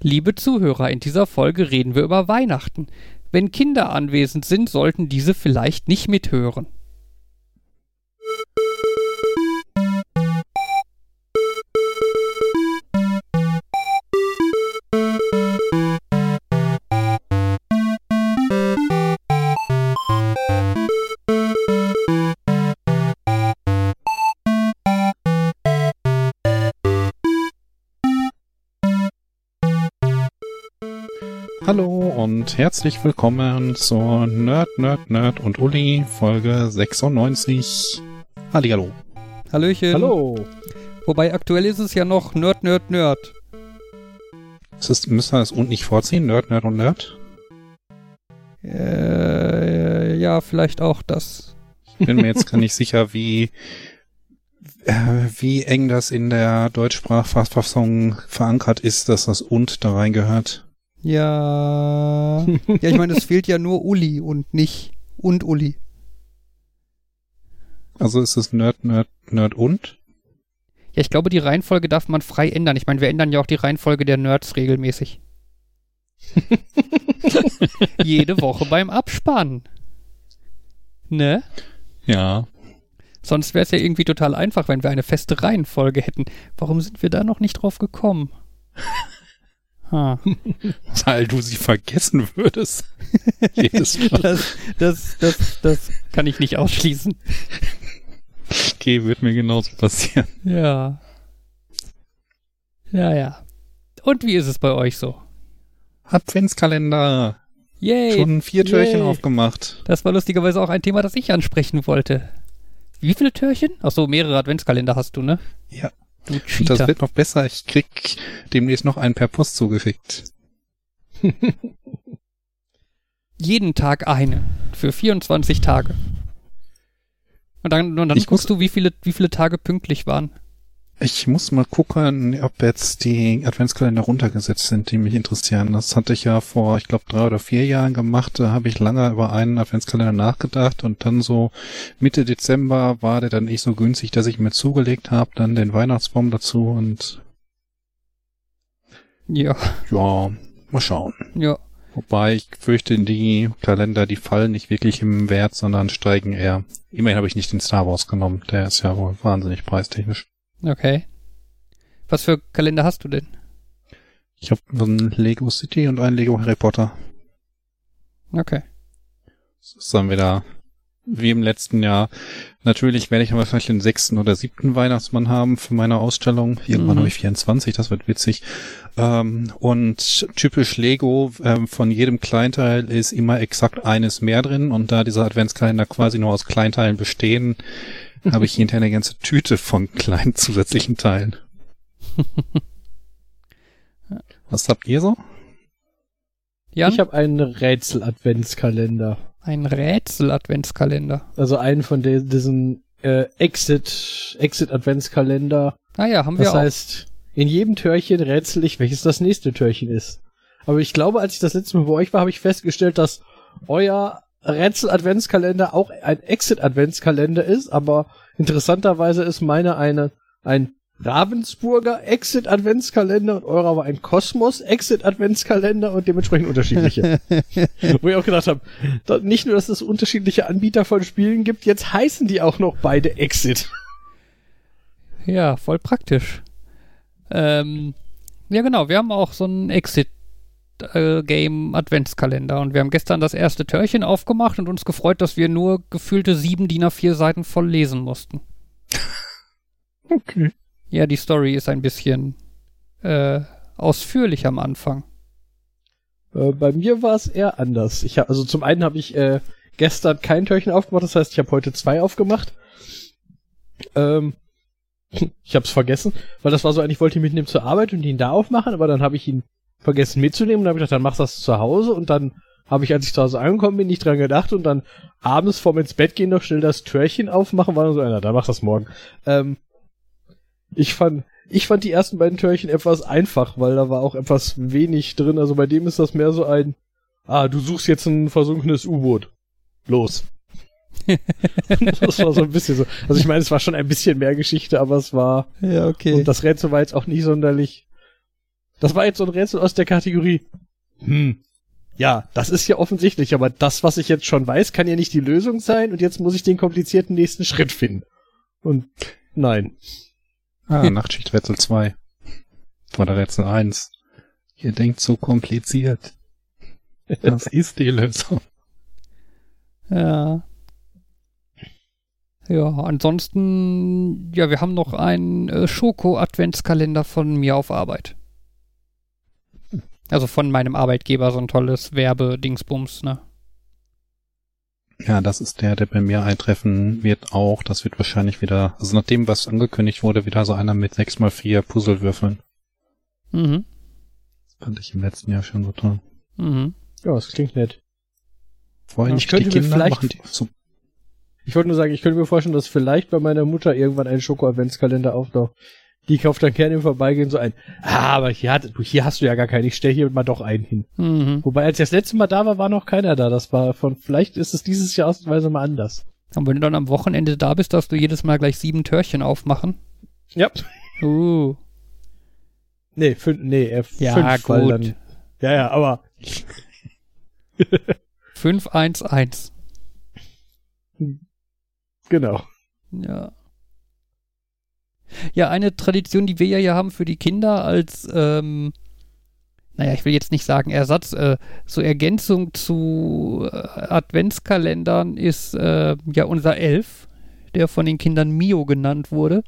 Liebe Zuhörer, in dieser Folge reden wir über Weihnachten. Wenn Kinder anwesend sind, sollten diese vielleicht nicht mithören. Herzlich willkommen zur Nerd, Nerd, Nerd und Uli Folge 96. Hallihallo. Hallöchen. Hallo. Wobei aktuell ist es ja noch Nerd, Nerd, Nerd. Das ist, müssen wir das und nicht vorziehen? Nerd, Nerd und Nerd? Äh, ja, vielleicht auch das. Ich bin mir jetzt gar nicht sicher, wie, äh, wie eng das in der Deutschsprachfassung verankert ist, dass das und da reingehört. Ja. ja, ich meine, es fehlt ja nur Uli und nicht und Uli. Also ist es Nerd, Nerd, Nerd und? Ja, ich glaube, die Reihenfolge darf man frei ändern. Ich meine, wir ändern ja auch die Reihenfolge der Nerds regelmäßig. Jede Woche beim Abspannen. Ne? Ja. Sonst wäre es ja irgendwie total einfach, wenn wir eine feste Reihenfolge hätten. Warum sind wir da noch nicht drauf gekommen? Ha. Weil du sie vergessen würdest. Jedes Mal. Das, das, das, das kann ich nicht ausschließen. Okay, wird mir genauso passieren. Ja. Ja, ja. Und wie ist es bei euch so? Adventskalender. Yay! Schon vier Türchen Yay. aufgemacht. Das war lustigerweise auch ein Thema, das ich ansprechen wollte. Wie viele Türchen? Ach so, mehrere Adventskalender hast du, ne? Ja. Du Cheater. das wird noch besser. Ich krieg demnächst noch einen per Post zugeschickt. Jeden Tag eine. Für 24 Tage. Und dann, und dann Ich guckst du, wie viele, wie viele Tage pünktlich waren. Ich muss mal gucken, ob jetzt die Adventskalender runtergesetzt sind, die mich interessieren. Das hatte ich ja vor, ich glaube, drei oder vier Jahren gemacht. Da habe ich lange über einen Adventskalender nachgedacht und dann so Mitte Dezember war der dann nicht so günstig, dass ich mir zugelegt habe. Dann den Weihnachtsbaum dazu und Ja, ja, mal schauen. ja. Wobei ich fürchte, die Kalender, die fallen nicht wirklich im Wert, sondern steigen eher. Immerhin habe ich nicht den Star Wars genommen. Der ist ja wohl wahnsinnig preistechnisch. Okay. Was für Kalender hast du denn? Ich habe einen Lego City und einen Lego Harry Potter. Okay. Das ist dann wieder wie im letzten Jahr. Natürlich werde ich aber vielleicht den sechsten oder siebten Weihnachtsmann haben für meine Ausstellung. Irgendwann Mhm. habe ich 24, das wird witzig. Ähm, und typisch Lego, ähm, von jedem Kleinteil ist immer exakt eines mehr drin. Und da diese Adventskalender quasi nur aus Kleinteilen bestehen, habe ich hinterher eine ganze Tüte von kleinen zusätzlichen Teilen. Was habt ihr so? Jan? Ich habe einen Rätsel-Adventskalender. ein Rätsel-Adventskalender. Also einen von de diesen äh, Exit Exit Adventskalender. Ah ja, haben wir Das auch. heißt, in jedem Türchen rätsel ich, welches das nächste Türchen ist. Aber ich glaube, als ich das letzte Mal bei euch war, habe ich festgestellt, dass euer Rätsel-Adventskalender auch ein Exit-Adventskalender ist, aber interessanterweise ist meine eine ein Ravensburger Exit-Adventskalender und eurer war ein Kosmos Exit-Adventskalender und dementsprechend unterschiedliche. Wo ich auch gedacht habe, nicht nur, dass es unterschiedliche Anbieter von Spielen gibt, jetzt heißen die auch noch beide Exit. Ja, voll praktisch. Ähm, ja, genau, wir haben auch so einen Exit-Game-Adventskalender und wir haben gestern das erste Türchen aufgemacht und uns gefreut, dass wir nur gefühlte sieben DIN A4 Seiten voll lesen mussten. Okay. Ja, die Story ist ein bisschen äh, ausführlich am Anfang. Äh, bei mir war es eher anders. Ich hab, also zum einen habe ich äh, gestern kein Türchen aufgemacht, das heißt, ich habe heute zwei aufgemacht. Ähm, ich habe es vergessen, weil das war so, eigentlich wollte ich mitnehmen zur Arbeit und ihn da aufmachen, aber dann habe ich ihn vergessen mitzunehmen und dann habe ich gedacht, dann machst du das zu Hause und dann habe ich, als ich zu Hause angekommen bin, nicht dran gedacht und dann abends vorm ins Bett gehen noch schnell das Türchen aufmachen, war dann so, na, dann mach das morgen. Ähm, ich fand, ich fand die ersten beiden Türchen etwas einfach, weil da war auch etwas wenig drin. Also bei dem ist das mehr so ein, ah, du suchst jetzt ein versunkenes U-Boot. Los. das war so ein bisschen so. Also ich meine, es war schon ein bisschen mehr Geschichte, aber es war, Ja, okay. und das Rätsel war jetzt auch nicht sonderlich Das war jetzt so ein Rätsel aus der Kategorie. Hm. Ja, das ist ja offensichtlich, aber das, was ich jetzt schon weiß, kann ja nicht die Lösung sein und jetzt muss ich den komplizierten nächsten Schritt finden. Und nein. Ah, Nachtschichträtsel 2. Oder Rätsel 1. Ihr denkt so kompliziert. Das ist die Lösung. Ja. Ja, ansonsten, ja, wir haben noch einen äh, Schoko-Adventskalender von mir auf Arbeit. Also von meinem Arbeitgeber, so ein tolles Werbedingsbums, ne? Ja, das ist der, der bei mir eintreffen wird auch. Das wird wahrscheinlich wieder, also nachdem was angekündigt wurde, wieder so einer mit 6x4 Puzzlewürfeln. Mhm. Das fand ich im letzten Jahr schon so toll. Mhm. Ja, das klingt nett. Vorhin Ich könnte mir vielleicht- machen die so, Ich wollte nur sagen, ich könnte mir vorstellen, dass vielleicht bei meiner Mutter irgendwann ein Schoko-Adventskalender auftaucht. Die kauft dann gerne im Vorbeigehen so ein. Ah, aber hier, hat, du, hier hast du ja gar keinen. Ich stell hier mal doch einen hin. Mhm. Wobei, als ich das letzte Mal da war, war noch keiner da. Das war von, vielleicht ist es dieses Jahr ausnahmsweise mal anders. Und wenn du dann am Wochenende da bist, darfst du jedes Mal gleich sieben Törchen aufmachen. Ja. Uh. Nee, fünf, nee, äh, Ja, fünf, gut. Dann, ja, ja, aber 511. genau. Ja. Ja, eine Tradition, die wir ja hier haben für die Kinder als, ähm, naja, ich will jetzt nicht sagen Ersatz, äh, so Ergänzung zu äh, Adventskalendern ist äh, ja unser Elf, der von den Kindern Mio genannt wurde.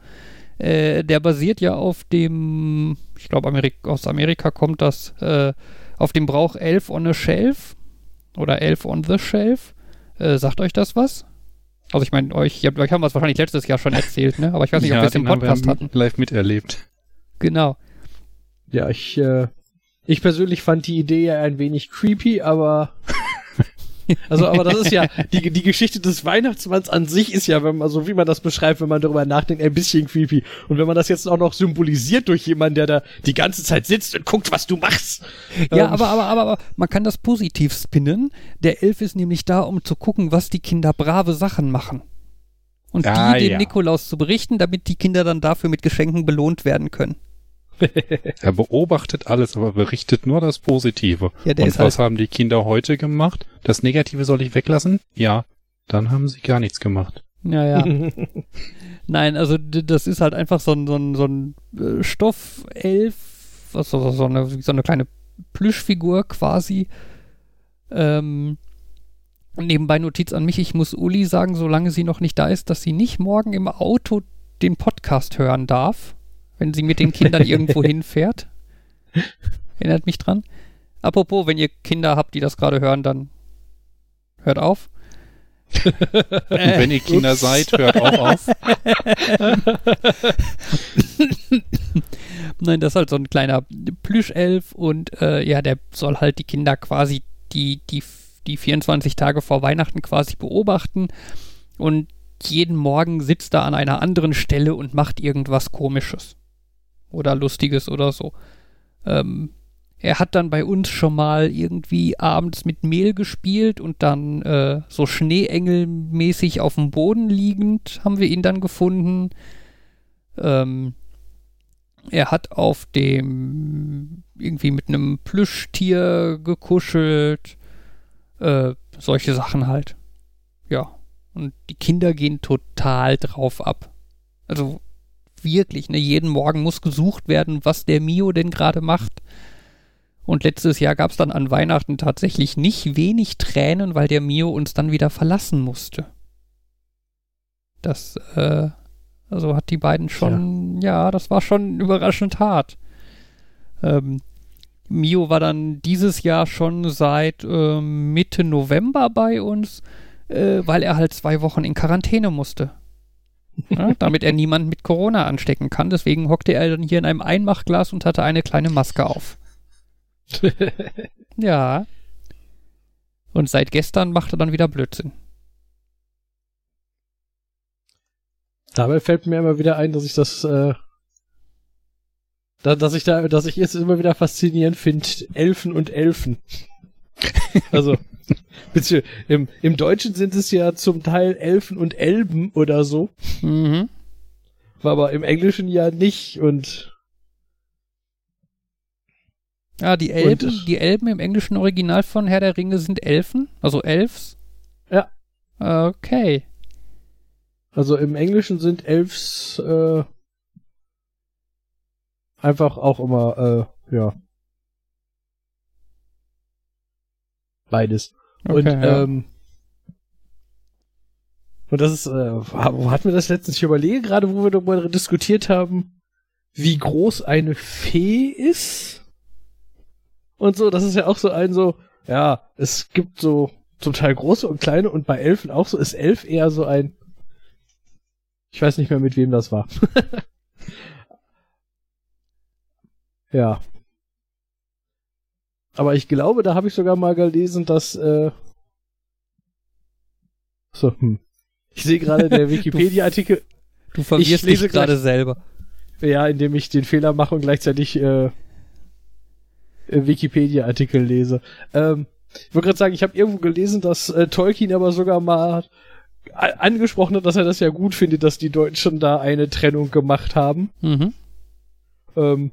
Äh, der basiert ja auf dem, ich glaube Amerik aus Amerika kommt das, äh, auf dem Brauch Elf on a Shelf oder Elf on the Shelf. Äh, sagt euch das was? Also ich meine, euch, ihr habt- euch haben wir es wahrscheinlich letztes Jahr schon erzählt, ne? Aber ich weiß nicht, ob wir es im Podcast wir hatten. live miterlebt. Genau. Ja, ich, äh, ich persönlich fand die Idee ja ein wenig creepy, aber also, aber das ist ja die, die Geschichte des Weihnachtsmanns an sich ist ja, wenn man so wie man das beschreibt, wenn man darüber nachdenkt, ein bisschen creepy. Und wenn man das jetzt auch noch symbolisiert durch jemanden, der da die ganze Zeit sitzt und guckt, was du machst. Ja, Ähm, aber, aber, aber, aber man kann das positiv spinnen. Der Elf ist nämlich da, um zu gucken, was die Kinder brave Sachen machen. Und Ah, die dem ja. Nikolaus zu berichten, damit die Kinder dann dafür mit Geschenken belohnt werden können. Er beobachtet alles, aber berichtet nur das Positive. Ja, der Und ist halt- was haben die Kinder heute gemacht? Das Negative soll ich weglassen? Ja. Dann haben sie gar nichts gemacht. Ja, ja. Nein, also das ist halt einfach so ein, so ein, so ein äh, Stoffelf, was so, so, eine, so eine kleine Plüschfigur quasi. Ähm, nebenbei Notiz an mich, ich muss Uli sagen, solange sie noch nicht da ist, dass sie nicht morgen im Auto den Podcast hören darf, wenn sie mit den Kindern irgendwo hinfährt. Erinnert mich dran. Apropos, wenn ihr Kinder habt, die das gerade hören, dann hört auf. Und wenn ihr Kinder ups. seid, hört auch auf. Nein, das ist halt so ein kleiner Plüschelf und äh, ja, der soll halt die Kinder quasi die, die, die 24 Tage vor Weihnachten quasi beobachten und jeden Morgen sitzt er an einer anderen Stelle und macht irgendwas Komisches oder Lustiges oder so. Ähm, er hat dann bei uns schon mal irgendwie abends mit Mehl gespielt und dann äh, so Schneeengelmäßig auf dem Boden liegend haben wir ihn dann gefunden. Ähm, er hat auf dem irgendwie mit einem Plüschtier gekuschelt. Äh, solche Sachen halt. Ja. Und die Kinder gehen total drauf ab. Also wirklich, ne? Jeden Morgen muss gesucht werden, was der Mio denn gerade macht. Und letztes Jahr gab es dann an Weihnachten tatsächlich nicht wenig Tränen, weil der Mio uns dann wieder verlassen musste. Das, äh, also hat die beiden schon, ja, das war schon überraschend hart. Ähm, Mio war dann dieses Jahr schon seit ähm, Mitte November bei uns, äh, weil er halt zwei Wochen in Quarantäne musste. Ja, damit er niemanden mit Corona anstecken kann. Deswegen hockte er dann hier in einem Einmachglas und hatte eine kleine Maske auf. Ja. Und seit gestern macht er dann wieder Blödsinn. Dabei fällt mir immer wieder ein, dass ich das, äh, da, dass ich da, dass ich es immer wieder faszinierend finde, Elfen und Elfen. also, im, im Deutschen sind es ja zum Teil Elfen und Elben oder so, Mhm. aber im Englischen ja nicht und Ja, die Elben, Und- die Elben im englischen Original von Herr der Ringe sind Elfen, also Elfs. Ja. Okay. Also im Englischen sind Elfs äh, einfach auch immer, äh, ja. Beides. okay und ja. ähm, und das ist, äh, wo hatten wir das letztens? Ich überlege gerade, wo wir darüber diskutiert haben, wie groß eine Fee ist. Und so, das ist ja auch so ein so, ja, es gibt so zum Teil große und kleine und bei Elfen auch so, ist Elf eher so ein, ich weiß nicht mehr mit wem das war. ja. Aber ich glaube, da habe ich sogar mal gelesen, dass äh, so, hm. Ich sehe gerade der Wikipedia-Artikel, du verwirrst ich lese dich gerade selber. ja, indem ich den Fehler mache und gleichzeitig äh, äh, Wikipedia-Artikel lese. Ähm, ich wollte gerade sagen, ich habe irgendwo gelesen, dass äh, Tolkien aber sogar mal angesprochen hat, dass er das ja gut findet, dass die Deutschen da eine Trennung gemacht haben. Mhm. Ähm,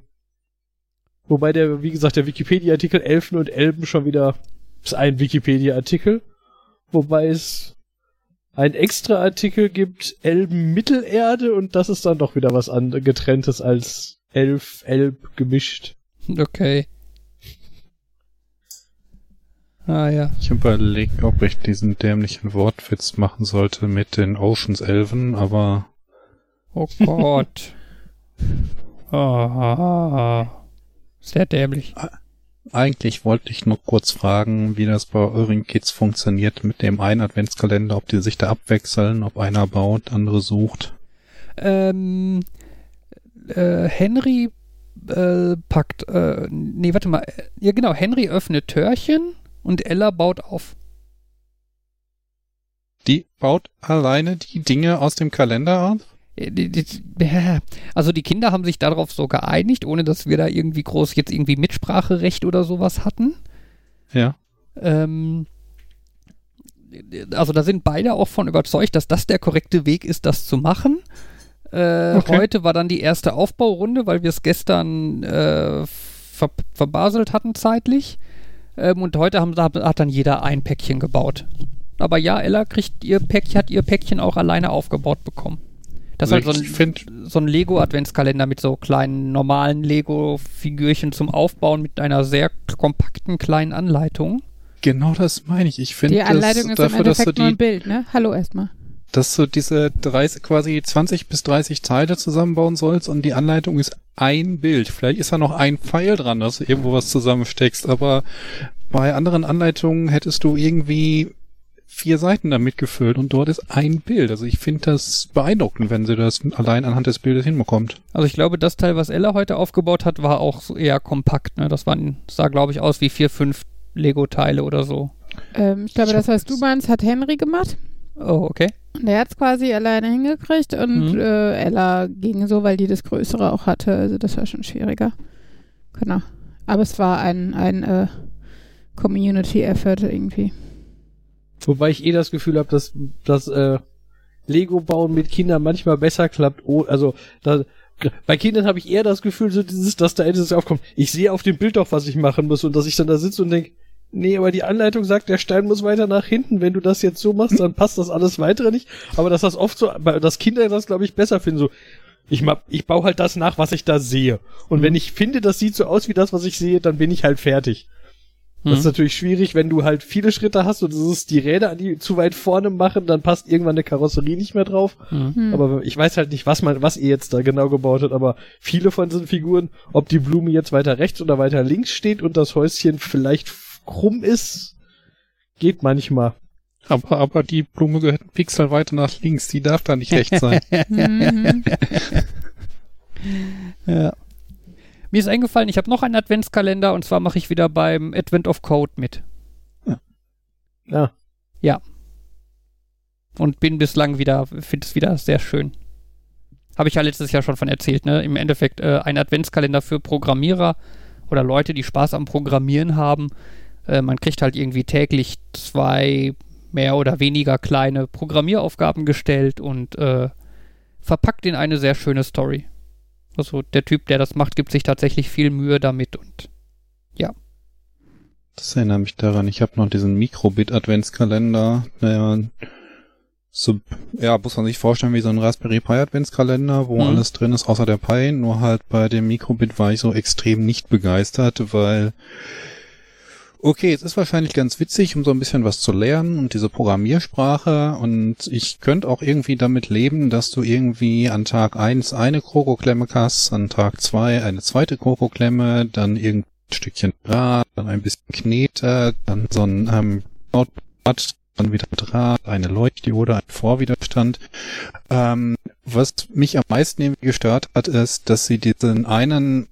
wobei der, wie gesagt, der Wikipedia-Artikel Elfen und Elben schon wieder ist ein Wikipedia-Artikel. Wobei es ein extra Artikel gibt, Elben Mittelerde, und das ist dann doch wieder was an, getrenntes als Elf, Elb gemischt. Okay. Ah ja. Ich überlege, ob ich diesen dämlichen Wortwitz machen sollte mit den Oceans Elven, aber Oh Gott. Ah, sehr dämlich. eigentlich wollte ich nur kurz fragen, wie das bei euren Kids funktioniert mit dem einen Adventskalender, ob die sich da abwechseln, ob einer baut, andere sucht. Ähm, äh, Henry äh, packt, äh, nee, warte mal. Ja, genau, Henry öffnet Türchen und Ella baut auf. Die baut alleine die Dinge aus dem Kalender auf? Also die Kinder haben sich darauf so geeinigt, ohne dass wir da irgendwie groß jetzt irgendwie Mitspracherecht oder sowas hatten. Ja. Ähm, also da sind beide auch von überzeugt, dass das der korrekte Weg ist, das zu machen. Äh, Okay. Heute war dann die erste Aufbaurunde, weil wir es gestern äh, ver verbaselt hatten zeitlich. Ähm, und heute haben, hat, hat dann jeder ein Päckchen gebaut. Aber ja, Ella kriegt ihr Päckchen, hat ihr Päckchen auch alleine aufgebaut bekommen. Das ist halt so Also ich finde, ein, so ein Lego-Adventskalender mit so kleinen normalen Lego-Figürchen zum Aufbauen mit einer sehr kompakten kleinen Anleitung. genau das meine ich. Ich finde Die Anleitung das ist im dafür, dass du Endeffekt nur ein die, Bild, ne? Hallo erstmal. dass du diese 30, quasi 20 bis 30 Teile zusammenbauen sollst und die Anleitung ist ein Bild. Vielleicht ist da noch ein Pfeil dran, dass du irgendwo was zusammensteckst, aber bei anderen Anleitungen hättest du irgendwie vier Seiten damit gefüllt und dort ist ein Bild. Also ich finde das beeindruckend, wenn sie das allein anhand des Bildes hinbekommt. Also ich glaube, das Teil, was Ella heute aufgebaut hat, war auch so eher kompakt. Ne? Das waren, sah, glaube ich, aus wie vier, fünf Lego-Teile oder so. Ähm, ich glaube, das, was du meinst, hat Henry gemacht. Oh, okay. Und der hat es quasi alleine hingekriegt und Mhm. äh, Ella ging so, weil die das Größere auch hatte. Also das war schon schwieriger. Genau. Aber es war ein, ein äh, Community-Effort irgendwie. Wobei ich eh das Gefühl habe, dass das äh, Lego-Bauen mit Kindern manchmal besser klappt. Oh, also da, bei Kindern habe ich eher das Gefühl, so dieses, dass da endlich aufkommt. Ich sehe auf dem Bild doch, was ich machen muss und dass ich dann da sitze und denke, nee, aber die Anleitung sagt, der Stein muss weiter nach hinten. Wenn du das jetzt so machst, dann passt das alles weitere nicht. Aber dass das oft so, dass Kinder das glaube ich besser finden. So, ich mach, ich baue halt das nach, was ich da sehe. Und wenn ich finde, das sieht so aus wie das, was ich sehe, dann bin ich halt fertig. Das ist Hm. natürlich schwierig, wenn du halt viele Schritte hast und es ist die Räder, die zu weit vorne machen, dann passt irgendwann eine Karosserie nicht mehr drauf. Hm. Hm. Aber ich weiß halt nicht, was man, was ihr jetzt da genau gebaut habt, aber viele von diesen Figuren, ob die Blume jetzt weiter rechts oder weiter links steht und das Häuschen vielleicht krumm ist, geht manchmal. Aber, aber die Blume gehört einen Pixel weiter nach links, die darf da nicht rechts sein. Mhm. Ja. Mir ist eingefallen, ich habe noch einen Adventskalender und zwar mache ich wieder beim Advent of Code mit. Ja, Und bin bislang wieder, finde es wieder sehr schön. Habe ich ja letztes Jahr schon von erzählt, ne? Im Endeffekt äh, ein Adventskalender für Programmierer oder Leute, die Spaß am Programmieren haben. Äh, man kriegt halt irgendwie täglich zwei mehr oder weniger kleine Programmieraufgaben gestellt und äh, verpackt in eine sehr schöne Story. Also der Typ, der das macht, gibt sich tatsächlich viel Mühe damit und Ja. Das erinnert mich daran. Ich habe noch diesen Mikrobit-Adventskalender. Der so, ja, muss man sich vorstellen wie so ein Raspberry Pi Adventskalender, wo Mhm. alles drin ist, außer der Pi. Nur halt bei dem Mikrobit war ich so extrem nicht begeistert, weil Okay, es ist wahrscheinlich ganz witzig, um so ein bisschen was zu lernen und diese Programmiersprache und ich könnte auch irgendwie damit leben, dass du irgendwie an Tag eins eine Krokoklemme hast, an Tag zwei eine zweite Krokoklemme, dann irgendein Stückchen Draht, dann ein bisschen Knete, dann so ein ähm, Draht, dann wieder Draht, eine Leuchtdiode, ein Vorwiderstand. Ähm, was mich am meisten irgendwie gestört hat, ist, dass sie diesen einen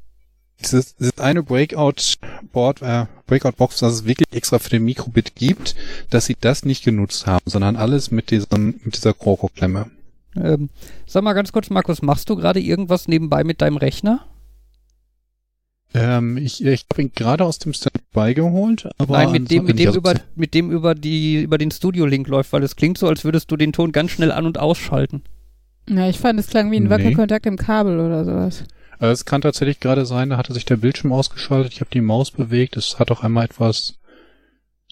dieses, dieses eine Breakout-Board, äh, Breakout-Box, das es wirklich extra für den Mikrobit gibt, dass sie das nicht genutzt haben, sondern alles mit diesem, mit dieser Kroko-Klemme. Ähm, sag mal ganz kurz, Markus, machst du gerade irgendwas nebenbei mit deinem Rechner? Ähm, ich ich habe ihn gerade aus dem Standby geholt, aber Nein, mit dem, mit dem, über, mit dem über die, über den Studio-Link läuft, weil es klingt so, als würdest du den Ton ganz schnell an- und ausschalten. Ja, ich fand, es klang wie ein Nee. Wackelkontakt im Kabel oder sowas. Also es kann tatsächlich gerade sein, da hatte sich der Bildschirm ausgeschaltet, ich habe die Maus bewegt, es hat auch einmal etwas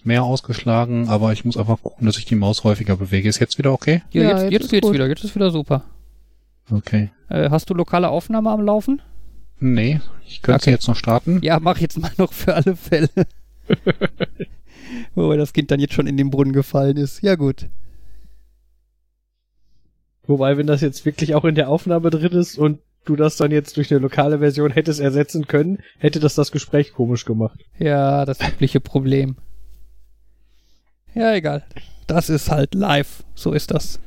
mehr ausgeschlagen, aber ich muss einfach gucken, dass ich die Maus häufiger bewege. Ist jetzt wieder okay? Ja, Ja, jetzt, jetzt jetzt ist geht's gut. wieder, jetzt ist wieder super. Okay. Äh, hast du lokale Aufnahme am Laufen? Nee, ich könnte Okay. sie jetzt noch starten. Ja, mach jetzt mal noch für alle Fälle. Wobei das Kind dann jetzt schon in den Brunnen gefallen ist. Ja, gut. Wobei, wenn das jetzt wirklich auch in der Aufnahme drin ist und du das dann jetzt durch eine lokale Version hättest ersetzen können, hätte das das Gespräch komisch gemacht. Ja, das übliche Problem. Ja, egal. Das ist halt live. So ist das.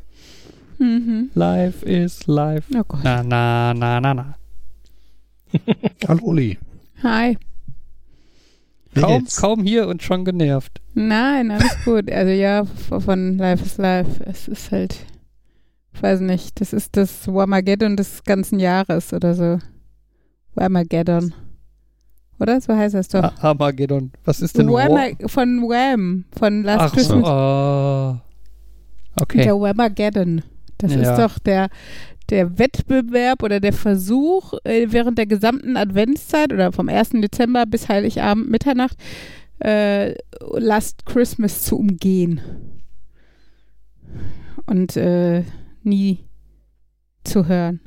Mhm. Live ist live. Oh Gott. Na, na, na, na, na. Hallo Uli. Hi. Kaum, kaum hier und schon genervt. Nein, alles gut. Also ja, von Life is Life. Es ist halt, weiß nicht, das ist das Wamageddon des ganzen Jahres oder so. Wamageddon. Oder? So heißt das doch. Ah, Armageddon. Was ist denn Wham von Wham, von Last Ach so. Christmas. Oh. Okay. Der Whamageddon. Das Ja. ist doch der, der Wettbewerb oder der Versuch, äh, während der gesamten Adventszeit oder vom 1. Dezember bis Heiligabend Mitternacht äh, Last Christmas zu umgehen. Und äh, nie zu hören.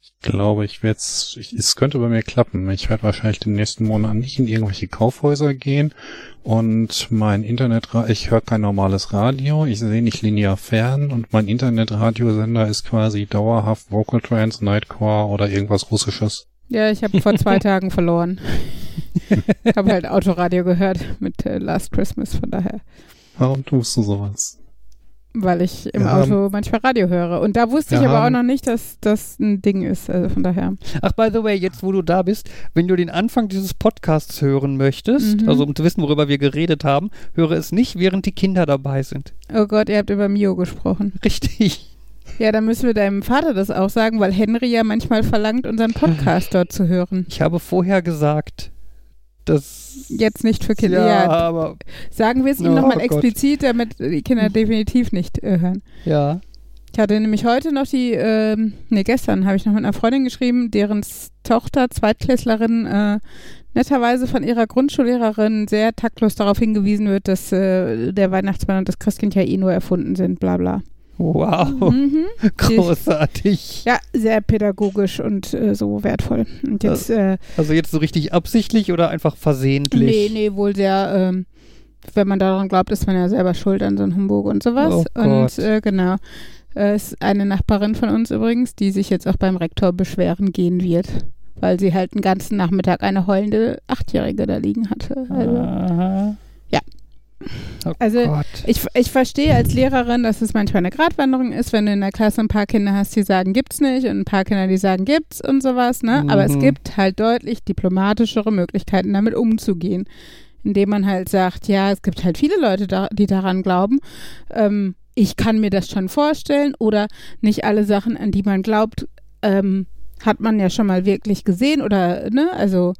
Ich glaube, ich werde es, es könnte bei mir klappen. Ich werde wahrscheinlich den nächsten Monat nicht in irgendwelche Kaufhäuser gehen und mein Internet, ich höre kein normales Radio, ich sehe nicht linear fern und mein Internetradiosender ist quasi dauerhaft Vocal Trance, Nightcore oder irgendwas Russisches. Ja, ich habe vor zwei Tagen verloren. Ich habe halt Autoradio gehört mit äh, Last Christmas, von daher. Warum tust du sowas? Weil ich im haben- Auto manchmal Radio höre. Und da wusste Wir ich aber auch noch nicht, dass das ein Ding ist. Also von daher. Ach, by the way, jetzt wo du da bist, wenn du den Anfang dieses Podcasts hören möchtest, Mhm. also um zu wissen, worüber wir geredet haben, höre es nicht, während die Kinder dabei sind. Oh Gott, ihr habt über Mio gesprochen. Richtig. Ja, dann müssen wir deinem Vater das auch sagen, weil Henry ja manchmal verlangt, unseren Podcast dort zu hören. Ich habe vorher gesagt, dass. Jetzt nicht für Kinder. Ja, aber. sagen wir es ihm Oh nochmal Gott. explizit, damit die Kinder definitiv nicht äh, hören. Ja. Ich hatte nämlich heute noch die, ähm, nee, gestern habe ich noch mit einer Freundin geschrieben, deren Tochter, Zweitklässlerin, äh, netterweise von ihrer Grundschullehrerin sehr taktlos darauf hingewiesen wird, dass äh, der Weihnachtsmann und das Christkind ja eh nur erfunden sind, bla bla. Wow. Mhm. Großartig. Ja, sehr pädagogisch und äh, so wertvoll. Und jetzt, äh, Also jetzt so richtig absichtlich oder einfach versehentlich? nee, nee, wohl sehr, ähm, wenn man daran glaubt, ist man ja selber schuld an so einem Humbug und sowas. Oh Gott. und äh, genau. Äh, ist eine Nachbarin von uns übrigens, die sich jetzt auch beim Rektor beschweren gehen wird, weil sie halt den ganzen Nachmittag eine heulende Achtjährige da liegen hatte. Also, Aha. Oh Also, Gott. ich, ich verstehe als Lehrerin, dass es manchmal eine Gratwanderung ist, wenn du in der Klasse ein paar Kinder hast, die sagen, gibt's nicht und ein paar Kinder, die sagen, gibt's und sowas, ne? Aber es Mhm. gibt halt deutlich diplomatischere Möglichkeiten, damit umzugehen. Indem man halt sagt, ja, es gibt halt viele Leute, da, die daran glauben. Ähm, ich kann mir das schon vorstellen oder nicht alle Sachen, an die man glaubt, ähm, hat man ja schon mal wirklich gesehen oder, ne? Also,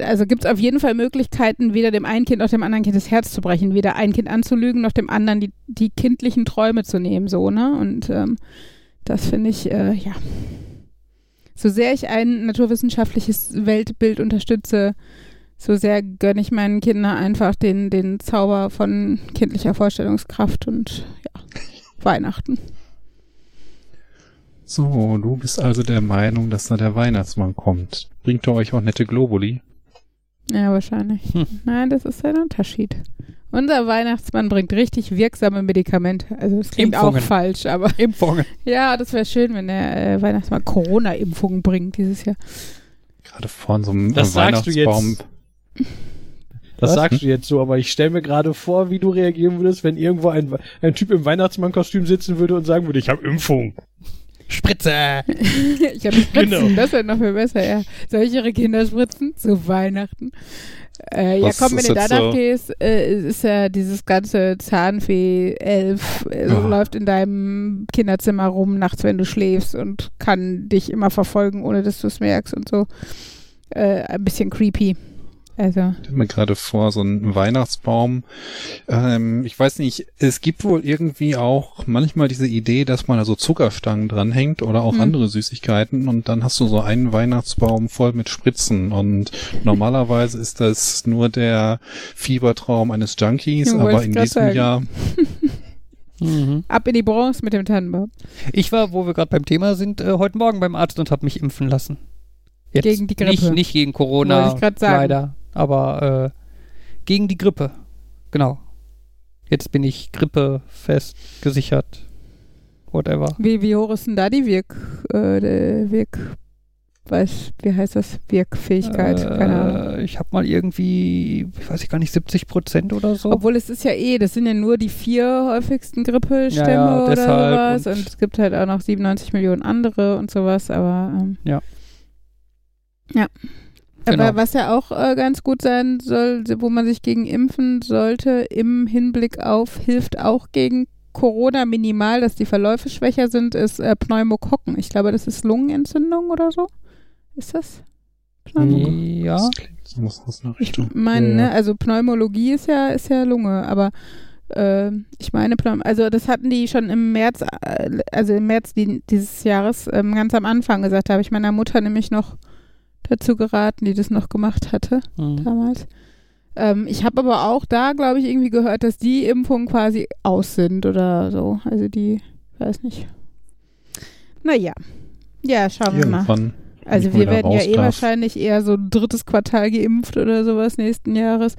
also gibt es auf jeden Fall Möglichkeiten, weder dem einen Kind noch dem anderen Kind das Herz zu brechen, weder ein Kind anzulügen, noch dem anderen die, die kindlichen Träume zu nehmen, so, ne? Und ähm, das finde ich, äh, ja. So sehr ich ein naturwissenschaftliches Weltbild unterstütze, so sehr gönne ich meinen Kindern einfach den, den Zauber von kindlicher Vorstellungskraft und ja, Weihnachten. So, du bist also der Meinung, dass da der Weihnachtsmann kommt. Bringt er euch auch nette Globuli? Ja, wahrscheinlich. Hm. Nein, das ist ein Unterschied. Unser Weihnachtsmann bringt richtig wirksame Medikamente. Also das klingt Impfungen. auch falsch, aber Impfungen. ja, das wäre schön, wenn der äh, Weihnachtsmann Corona-Impfungen bringt dieses Jahr. Gerade vor so einem Das sagst du Weihnachtsbaum. jetzt. Das Was? sagst du jetzt so, aber ich stelle mir gerade vor, wie du reagieren würdest, wenn irgendwo ein, ein Typ im Weihnachtsmannkostüm sitzen würde und sagen würde, ich habe Impfung. Spritze. ich habe Spritzen, Genau. das wäre noch viel besser, ja. Soll ich ihre Kinder spritzen? Zu Weihnachten. Äh, ja, komm, wenn du danach so? gehst, äh, ist ja dieses ganze Zahnfee-Elf äh, Oh. läuft in deinem Kinderzimmer rum, nachts, wenn du schläfst und kann dich immer verfolgen, ohne dass du es merkst und so. Äh, ein bisschen creepy. Also, Ich mir gerade vor, so ein Weihnachtsbaum. Ähm, ich weiß nicht, es gibt wohl irgendwie auch manchmal diese Idee, dass man da so Zuckerstangen dranhängt oder auch Hm. andere Süßigkeiten und dann hast du so einen Weihnachtsbaum voll mit Spritzen und normalerweise ist das nur der Fiebertraum eines Junkies, Ja, aber in diesem sagen. Jahr Mhm. ab in die Bronze mit dem Tannenbaum. Ich war, wo wir gerade beim Thema sind, äh, heute Morgen beim Arzt und habe mich impfen lassen. Jetzt Gegen die Grippe. Nicht, nicht gegen Corona, Wollte ich grad sagen. leider, aber äh, gegen die Grippe. Genau. Jetzt bin ich grippefest gesichert. Whatever. Wie, wie hoch ist denn da die Wirk, äh, Wirk, weiß, wie heißt das? Wirkfähigkeit? Keine Ahnung. Äh, ich habe mal irgendwie, ich weiß ich gar nicht, 70 Prozent oder so. Obwohl es ist ja eh, das sind ja nur die vier häufigsten Grippestämme Ja, ja, oder sowas. Und, und- es gibt halt auch noch 97 Millionen andere und sowas, aber ähm, Ja. Ja. Genau. Aber was ja auch äh, ganz gut sein soll, wo man sich gegen impfen sollte, im Hinblick auf, hilft auch gegen Corona minimal, dass die Verläufe schwächer sind, ist äh, Pneumokokken. Ich glaube, das ist Lungenentzündung oder so. Ist das? Pneumokokken? ja. das klingt so was aus einer Ich Richtung. meine, Ja. ne, also Pneumologie ist ja, ist ja Lunge, aber äh, ich meine, Pneum also das hatten die schon im März, äh, also im März die, dieses Jahres ähm, ganz am Anfang gesagt, da habe ich meiner Mutter nämlich noch dazu geraten, die das noch gemacht hatte Mhm. damals. Ähm, ich habe aber auch da, glaube ich, irgendwie gehört, dass die Impfungen quasi aus sind oder so. Also die, weiß nicht. Naja. Ja, schauen wir mal. Also wir werden ja eh darf. wahrscheinlich eher so ein drittes Quartal geimpft oder sowas nächsten Jahres.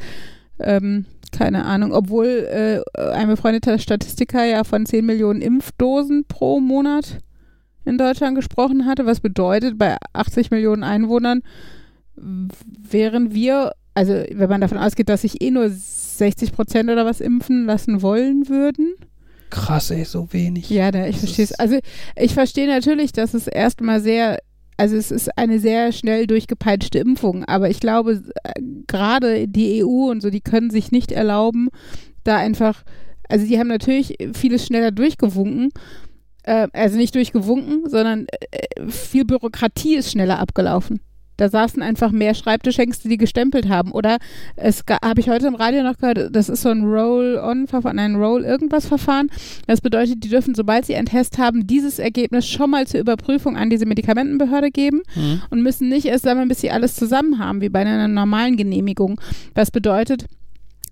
Ähm, keine Ahnung, obwohl äh, ein befreundeter Statistiker ja von 10 Millionen Impfdosen pro Monat in Deutschland gesprochen hatte, was bedeutet, bei 80 Millionen Einwohnern wären wir, also wenn man davon ausgeht, dass sich eh nur 60 Prozent oder was impfen lassen wollen würden, Krass, ey, so wenig. ja, da, ich verstehe es. Also ich verstehe natürlich, dass es erstmal sehr, also es ist eine sehr schnell durchgepeitschte Impfung, aber ich glaube, äh, gerade die EU und so, die können sich nicht erlauben, da einfach, also die haben natürlich vieles schneller durchgewunken, äh, also nicht durchgewunken, sondern äh, viel Bürokratie ist schneller abgelaufen. Da saßen einfach mehr Schreibtischhengste, die gestempelt haben. Oder es habe ich heute im Radio noch gehört, das ist so ein Roll-on-Verfahren, ein Roll-irgendwas-Verfahren. Das bedeutet, die dürfen, sobald sie einen Test haben, dieses Ergebnis schon mal zur Überprüfung an diese Medikamentenbehörde geben Mhm. und müssen nicht erst sammeln, bis sie alles zusammen haben, wie bei einer normalen Genehmigung. Das bedeutet,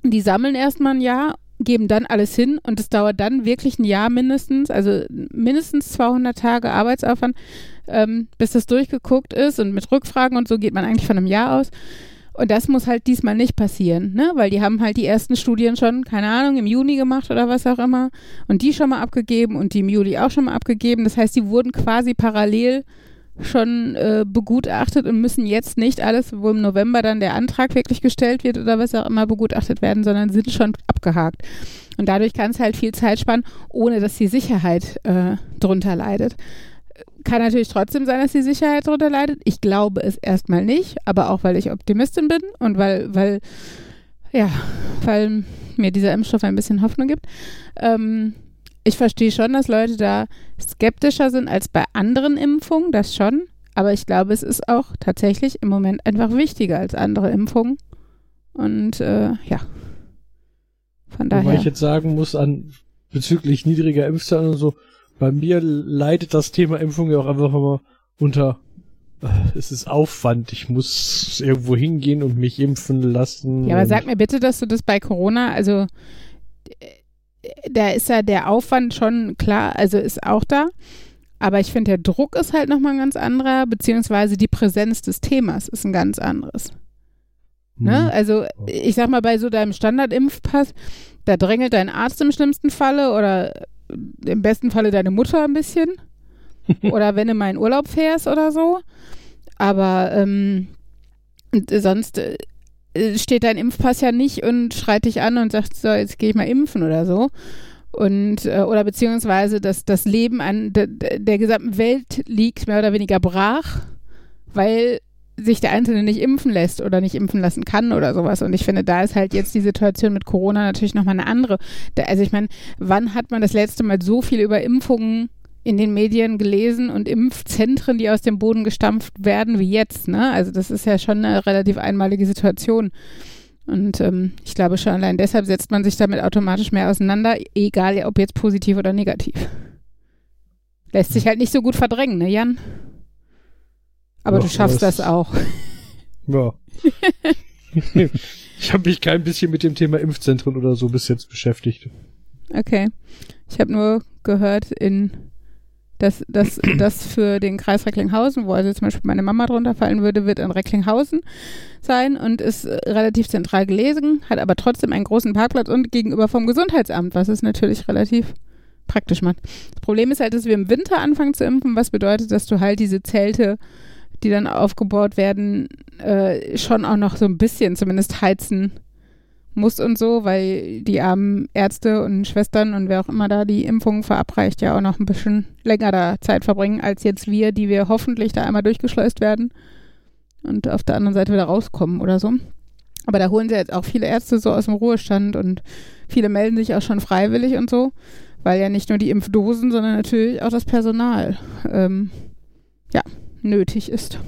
die sammeln erstmal ein Jahr, geben dann alles hin und es dauert dann wirklich ein Jahr mindestens, also mindestens 200 Tage Arbeitsaufwand, ähm, bis das durchgeguckt ist und mit Rückfragen und so geht man eigentlich von einem Jahr aus. Und das muss halt diesmal nicht passieren, ne? Weil die haben halt die ersten Studien schon, keine Ahnung, im Juni gemacht oder was auch immer. Und die schon mal abgegeben und die im Juli auch schon mal abgegeben. Das heißt, die wurden quasi parallel schon äh, begutachtet und müssen jetzt nicht alles, wo im November dann der Antrag wirklich gestellt wird oder was auch immer begutachtet werden, sondern sind schon abgehakt. Und dadurch kann es halt viel Zeit sparen, ohne dass die Sicherheit äh, drunter leidet. Kann natürlich trotzdem sein, dass die Sicherheit darunter leidet. Ich glaube es erstmal nicht, aber auch weil ich Optimistin bin und weil, weil, ja, weil mir dieser Impfstoff ein bisschen Hoffnung gibt. Ähm, ich verstehe schon, dass Leute da skeptischer sind als bei anderen Impfungen, das schon. Aber ich glaube, es ist auch tatsächlich im Moment einfach wichtiger als andere Impfungen. Und äh, ja. Von Wobei daher. ich jetzt sagen muss, an bezüglich niedriger Impfzahlen und so, bei mir leidet das Thema Impfung ja auch einfach immer unter es ist Aufwand. Ich muss irgendwo hingehen und mich impfen lassen. Ja, aber sag mir bitte, dass du das bei Corona, also äh, da ist ja der Aufwand schon klar, also ist auch da. Aber ich finde, der Druck ist halt nochmal ein ganz anderer, beziehungsweise die Präsenz des Themas ist ein ganz anderes. Ne? Hm. Also ich sag mal, bei so deinem Standardimpfpass, da drängelt dein Arzt im schlimmsten Falle oder im besten Falle deine Mutter ein bisschen. oder wenn du mal in Urlaub fährst oder so. Aber ähm, sonst äh, steht dein Impfpass ja nicht und schreit dich an und sagt, so, jetzt gehe ich mal impfen oder so. Und, äh, oder beziehungsweise, dass das Leben an de, der gesamten Welt liegt mehr oder weniger brach, weil sich der Einzelne nicht impfen lässt oder nicht impfen lassen kann oder sowas. Und ich finde, da ist halt jetzt die Situation mit Corona natürlich nochmal eine andere. Da, also ich meine, wann hat man das letzte Mal so viel über Impfungen in den Medien gelesen und Impfzentren, die aus dem Boden gestampft werden, wie jetzt, ne? Also das ist ja schon eine relativ einmalige Situation. Und ähm, ich glaube schon allein deshalb setzt man sich damit automatisch mehr auseinander, egal ob jetzt positiv oder negativ. Lässt sich halt nicht so gut verdrängen, ne, Jan? Aber Ja, du schaffst das- das auch. Ja. ich habe mich kein bisschen mit dem Thema Impfzentren oder so bis jetzt beschäftigt. Okay. Ich habe nur gehört, in dass das, das für den Kreis Recklinghausen, wo also zum Beispiel meine Mama drunter fallen würde, wird in Recklinghausen sein und ist äh, relativ zentral gelegen, hat aber trotzdem einen großen Parkplatz und gegenüber vom Gesundheitsamt, was es natürlich relativ praktisch macht. Das Problem ist halt, dass wir im Winter anfangen zu impfen, was bedeutet, dass du halt diese Zelte, die dann aufgebaut werden, äh, schon auch noch so ein bisschen zumindest heizen muss und so, weil die armen Ärzte und Schwestern und wer auch immer da die Impfungen verabreicht, ja auch noch ein bisschen länger da Zeit verbringen, als jetzt wir, die wir hoffentlich da einmal durchgeschleust werden und auf der anderen Seite wieder rauskommen oder so. Aber da holen sie jetzt auch viele Ärzte so aus dem Ruhestand und viele melden sich auch schon freiwillig und so, weil ja nicht nur die Impfdosen, sondern natürlich auch das Personal ähm, ja, nötig ist.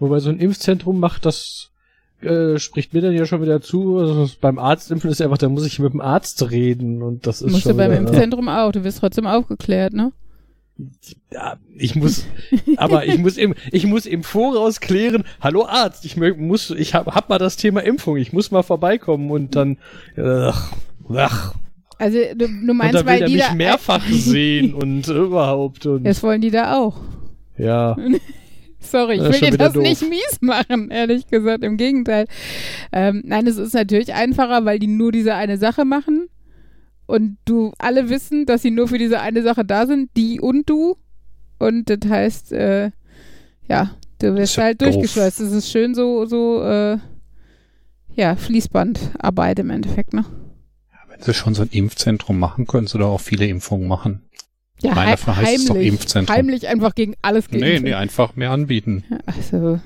Wobei so ein Impfzentrum macht das, äh, spricht mir dann ja schon wieder zu. Also beim Arztimpfen ist einfach, da muss ich mit dem Arzt reden und das ist Musst schon du beim wieder, Impfzentrum auch, du wirst trotzdem aufgeklärt, ne? Ja, ich muss, aber ich muss im, ich muss im Voraus klären, hallo Arzt, ich muss, ich hab, hab mal das Thema Impfung, ich muss mal vorbeikommen und dann, ach, ach, Also du, du und meinst, dann will weil er die mich da mehrfach sehen und überhaupt und, Das wollen die da auch. ja. Sorry, ich will dir das doof. nicht mies machen, ehrlich gesagt. Im Gegenteil. Ähm, nein, es ist natürlich einfacher, weil die nur diese eine Sache machen. Und du alle wissen, dass sie nur für diese eine Sache da sind, die und du. Und das heißt, äh, ja, du wirst ja halt doof. durchgeschleust. Das ist schön so, so, äh, ja, Fließbandarbeit im Endeffekt, ne? Wenn sie schon so ein Impfzentrum machen, können sie doch auch viele Impfungen machen. Ja, Nein, dafür heißt es doch heimlich, Impfzentrum. heimlich einfach gegen alles gegen. Nee, nee, einfach mehr anbieten. Also,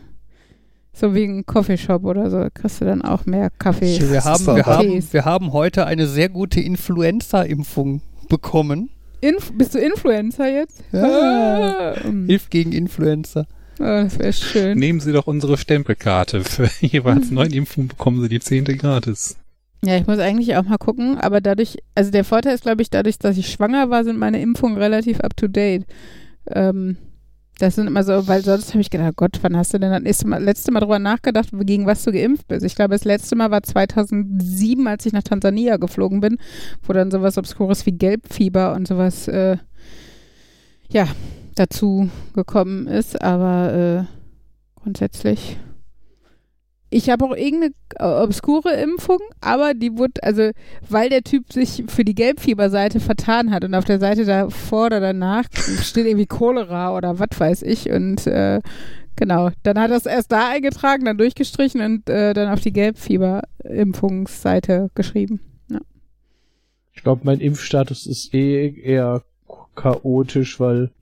so wie ein Coffeeshop oder so, kriegst du dann auch mehr Kaffee. Wir Das haben, wir, haben, wir haben heute eine sehr gute Influenza-Impfung bekommen. Inf bist du Influencer jetzt? Ja. Ah, mm. Hilft gegen Influenza. oh, das wäre schön. Nehmen Sie doch unsere Stempelkarte. Für jeweils neun Impfungen bekommen Sie die zehnte gratis. Ja, ich muss eigentlich auch mal gucken, aber dadurch, also der Vorteil ist, glaube ich, dadurch, dass ich schwanger war, sind meine Impfungen relativ up to date. Ähm, das sind immer so, weil sonst habe ich gedacht, Gott, wann hast du denn das nächste Mal, letzte Mal drüber nachgedacht, gegen was du geimpft bist? Ich glaube, das letzte Mal war 2007, als ich nach Tansania geflogen bin, wo dann sowas Obskures wie Gelbfieber und sowas, äh, ja, dazu gekommen ist, aber äh, grundsätzlich. Ich habe auch irgendeine äh, obskure Impfung, aber die wurde, also weil der Typ sich für die Gelbfieberseite vertan hat und auf der Seite davor oder danach steht irgendwie Cholera oder was weiß ich und äh, genau, dann hat er es erst da eingetragen, dann durchgestrichen und äh, dann auf die Gelbfieberimpfungsseite geschrieben. Ich glaube, mein Impfstatus ist eh eher chaotisch, weil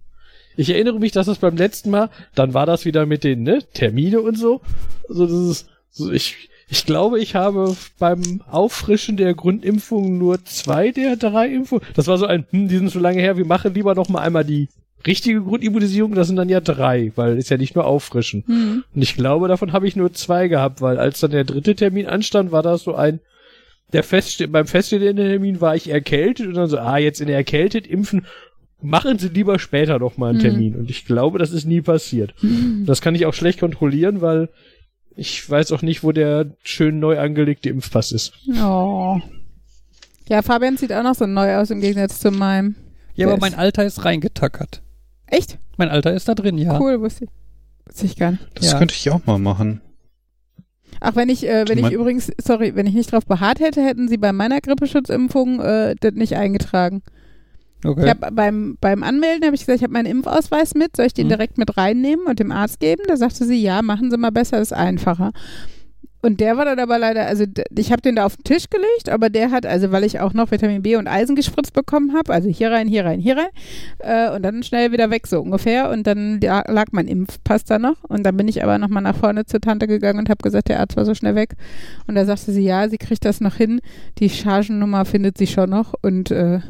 ich erinnere mich, dass das beim letzten Mal, dann war das wieder mit den ne, Termine und so. Also das ist, so ich, ich glaube, ich habe beim Auffrischen der Grundimpfung nur zwei der drei Impfungen. Das war so ein, hm, die sind so lange her, wir machen lieber noch mal einmal die richtige Grundimmunisierung. Das sind dann ja drei, weil ist ja nicht nur auffrischen. Hm. Und ich glaube, davon habe ich nur zwei gehabt, weil als dann der dritte Termin anstand, war das so ein, der Festste beim feststehenden Termin war ich erkältet und dann so, ah, jetzt in der erkältet impfen. machen Sie lieber später noch mal einen Mhm. Termin. Und ich glaube, das ist nie passiert. Das kann ich auch schlecht kontrollieren, weil ich weiß auch nicht, wo der schön neu angelegte Impfpass ist. Oh. Ja, Fabian sieht auch noch so neu aus im Gegensatz zu meinem. Ja, aber mein Alter ist reingetackert. Echt? Mein Alter ist da drin, ja. Cool, wusste ich. Wusste ich gar nicht. Das Ja. könnte ich auch mal machen. Ach, wenn ich, äh, wenn ich mein- übrigens, sorry, wenn ich nicht drauf beharrt hätte, hätten sie bei meiner Grippeschutzimpfung äh, das nicht eingetragen. Okay. Ich hab beim, beim Anmelden habe ich gesagt, ich habe meinen Impfausweis mit, soll ich den Mhm. direkt mit reinnehmen und dem Arzt geben? Da sagte sie, ja, machen Sie mal besser, ist einfacher. Und der war dann aber leider, also ich habe den da auf den Tisch gelegt, aber der hat, also weil ich auch noch Vitamin B und Eisen gespritzt bekommen habe, also hier rein, hier rein, hier rein, äh, und dann schnell wieder weg, so ungefähr. Und dann la- lag mein Impfpass da noch. Und dann bin ich aber nochmal nach vorne zur Tante gegangen und habe gesagt, der Arzt war so schnell weg. Und da sagte sie, ja, sie kriegt das noch hin, die Chargennummer findet sie schon noch. Und äh,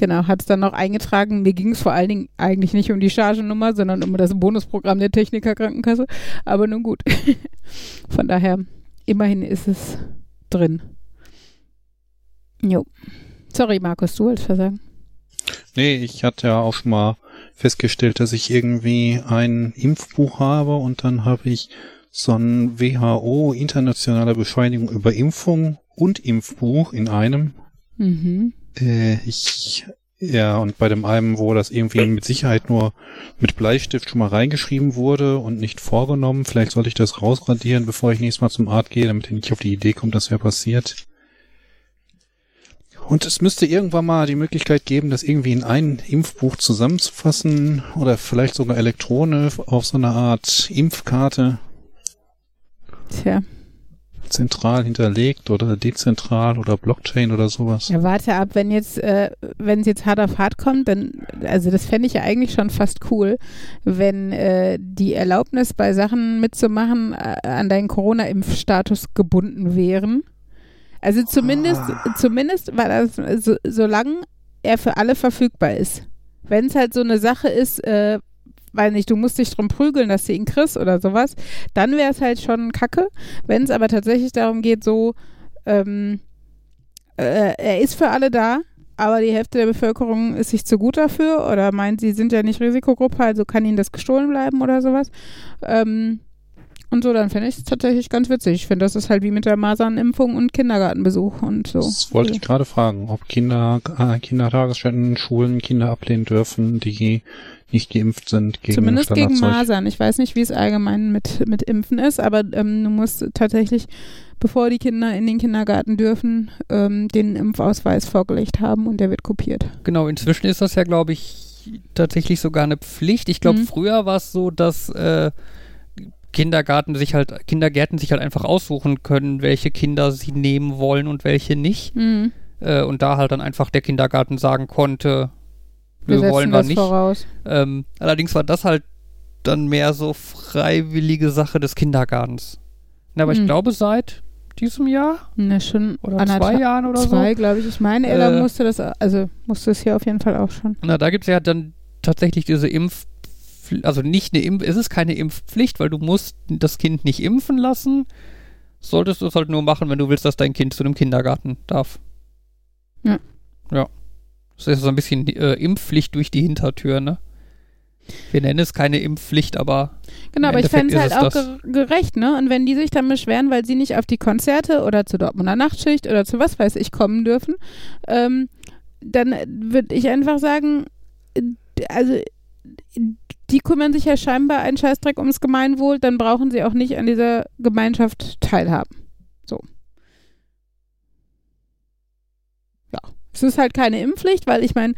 Genau, hat es dann noch eingetragen. Mir ging es vor allen Dingen eigentlich nicht um die Chargennummer, sondern um das Bonusprogramm der Techniker Krankenkasse. Aber nun gut. Von daher, immerhin ist es drin. Jo. Sorry, Markus, du wolltest was sagen. Nee, ich hatte ja auch schon mal festgestellt, dass ich irgendwie ein Impfbuch habe und dann habe ich so ein WHO internationale Bescheinigung über Impfung und Impfbuch in einem. Mhm. Äh, ich ja, und bei dem einen, wo das irgendwie mit Sicherheit nur mit Bleistift schon mal reingeschrieben wurde und nicht vorgenommen, vielleicht sollte ich das rausradieren, bevor ich nächstes Mal zum Arzt gehe, damit er nicht auf die Idee kommt, das wäre passiert. Und es müsste irgendwann mal die Möglichkeit geben, das irgendwie in ein Impfbuch zusammenzufassen oder vielleicht sogar elektronisch auf so eine Art Impfkarte Tja. Zentral hinterlegt oder dezentral oder Blockchain oder sowas. Ja, warte ab, wenn jetzt, äh, wenn es jetzt hart auf hart kommt, dann, also das fände ich ja eigentlich schon fast cool, wenn äh, die Erlaubnis bei Sachen mitzumachen äh, an deinen Corona-Impfstatus gebunden wären. Also zumindest, zumindest, weil das, so, solange er für alle verfügbar ist. Wenn es halt so eine Sache ist, äh, weil nicht, du musst dich drum prügeln, dass du ihn kriegst oder sowas, dann wäre es halt schon kacke. Wenn es aber tatsächlich darum geht, so, ähm, äh, er ist für alle da, aber die Hälfte der Bevölkerung ist sich zu gut dafür oder meint, sie sind ja nicht Risikogruppe, also kann ihnen das gestohlen bleiben oder sowas. Ähm, und so, dann fände ich es tatsächlich ganz witzig. Ich finde, das ist halt wie mit der Masernimpfung und Kindergartenbesuch und so. Das wollte ich gerade fragen, ob Kinder, äh, Kindertagesstätten, Schulen Kinder ablehnen dürfen, die nicht geimpft sind gegen Zumindest gegen. Masern. Ich weiß nicht, wie es allgemein mit, mit Impfen ist, aber ähm, du musst tatsächlich, bevor die Kinder in den Kindergarten dürfen, ähm, den Impfausweis vorgelegt haben und der wird kopiert. Genau, inzwischen ist das ja, glaube ich, tatsächlich sogar eine Pflicht. Ich glaube, Mhm. früher war es so, dass äh, Kindergarten sich halt, Kindergärten sich halt einfach aussuchen können, welche Kinder sie nehmen wollen und welche nicht. Mhm. Äh, und da halt dann einfach der Kindergarten sagen konnte, Wir, wir, wollen wir das nicht. voraus. Ähm, allerdings war das halt dann mehr so freiwillige Sache des Kindergartens. Na, aber ich Mhm. glaube, seit diesem Jahr Ne, schon oder zwei Jahren oder Zwei, glaube ich. Ich meine, Ella Äh, musste das, also musste es hier auf jeden Fall auch schon. so. Na, da gibt es ja dann tatsächlich diese Impf... Also nicht eine Impf... Es ist keine Impfpflicht, weil du musst das Kind nicht impfen lassen. Solltest du es halt nur machen, wenn du willst, dass dein Kind zu einem Kindergarten darf. Ja. Ja. Das ist so ein bisschen äh, Impfpflicht durch die Hintertür, ne? Wir nennen es keine Impfpflicht, aber Genau, aber ich fände es halt auch gerecht, ne? Und wenn die sich dann beschweren, weil sie nicht auf die Konzerte oder zur Dortmunder Nachtschicht oder zu was weiß ich kommen dürfen, ähm, dann würde ich einfach sagen, also die kümmern sich ja scheinbar einen Scheißdreck ums Gemeinwohl, dann brauchen sie auch nicht an dieser Gemeinschaft teilhaben. So. Ja. Es ist halt keine Impfpflicht, weil ich meine,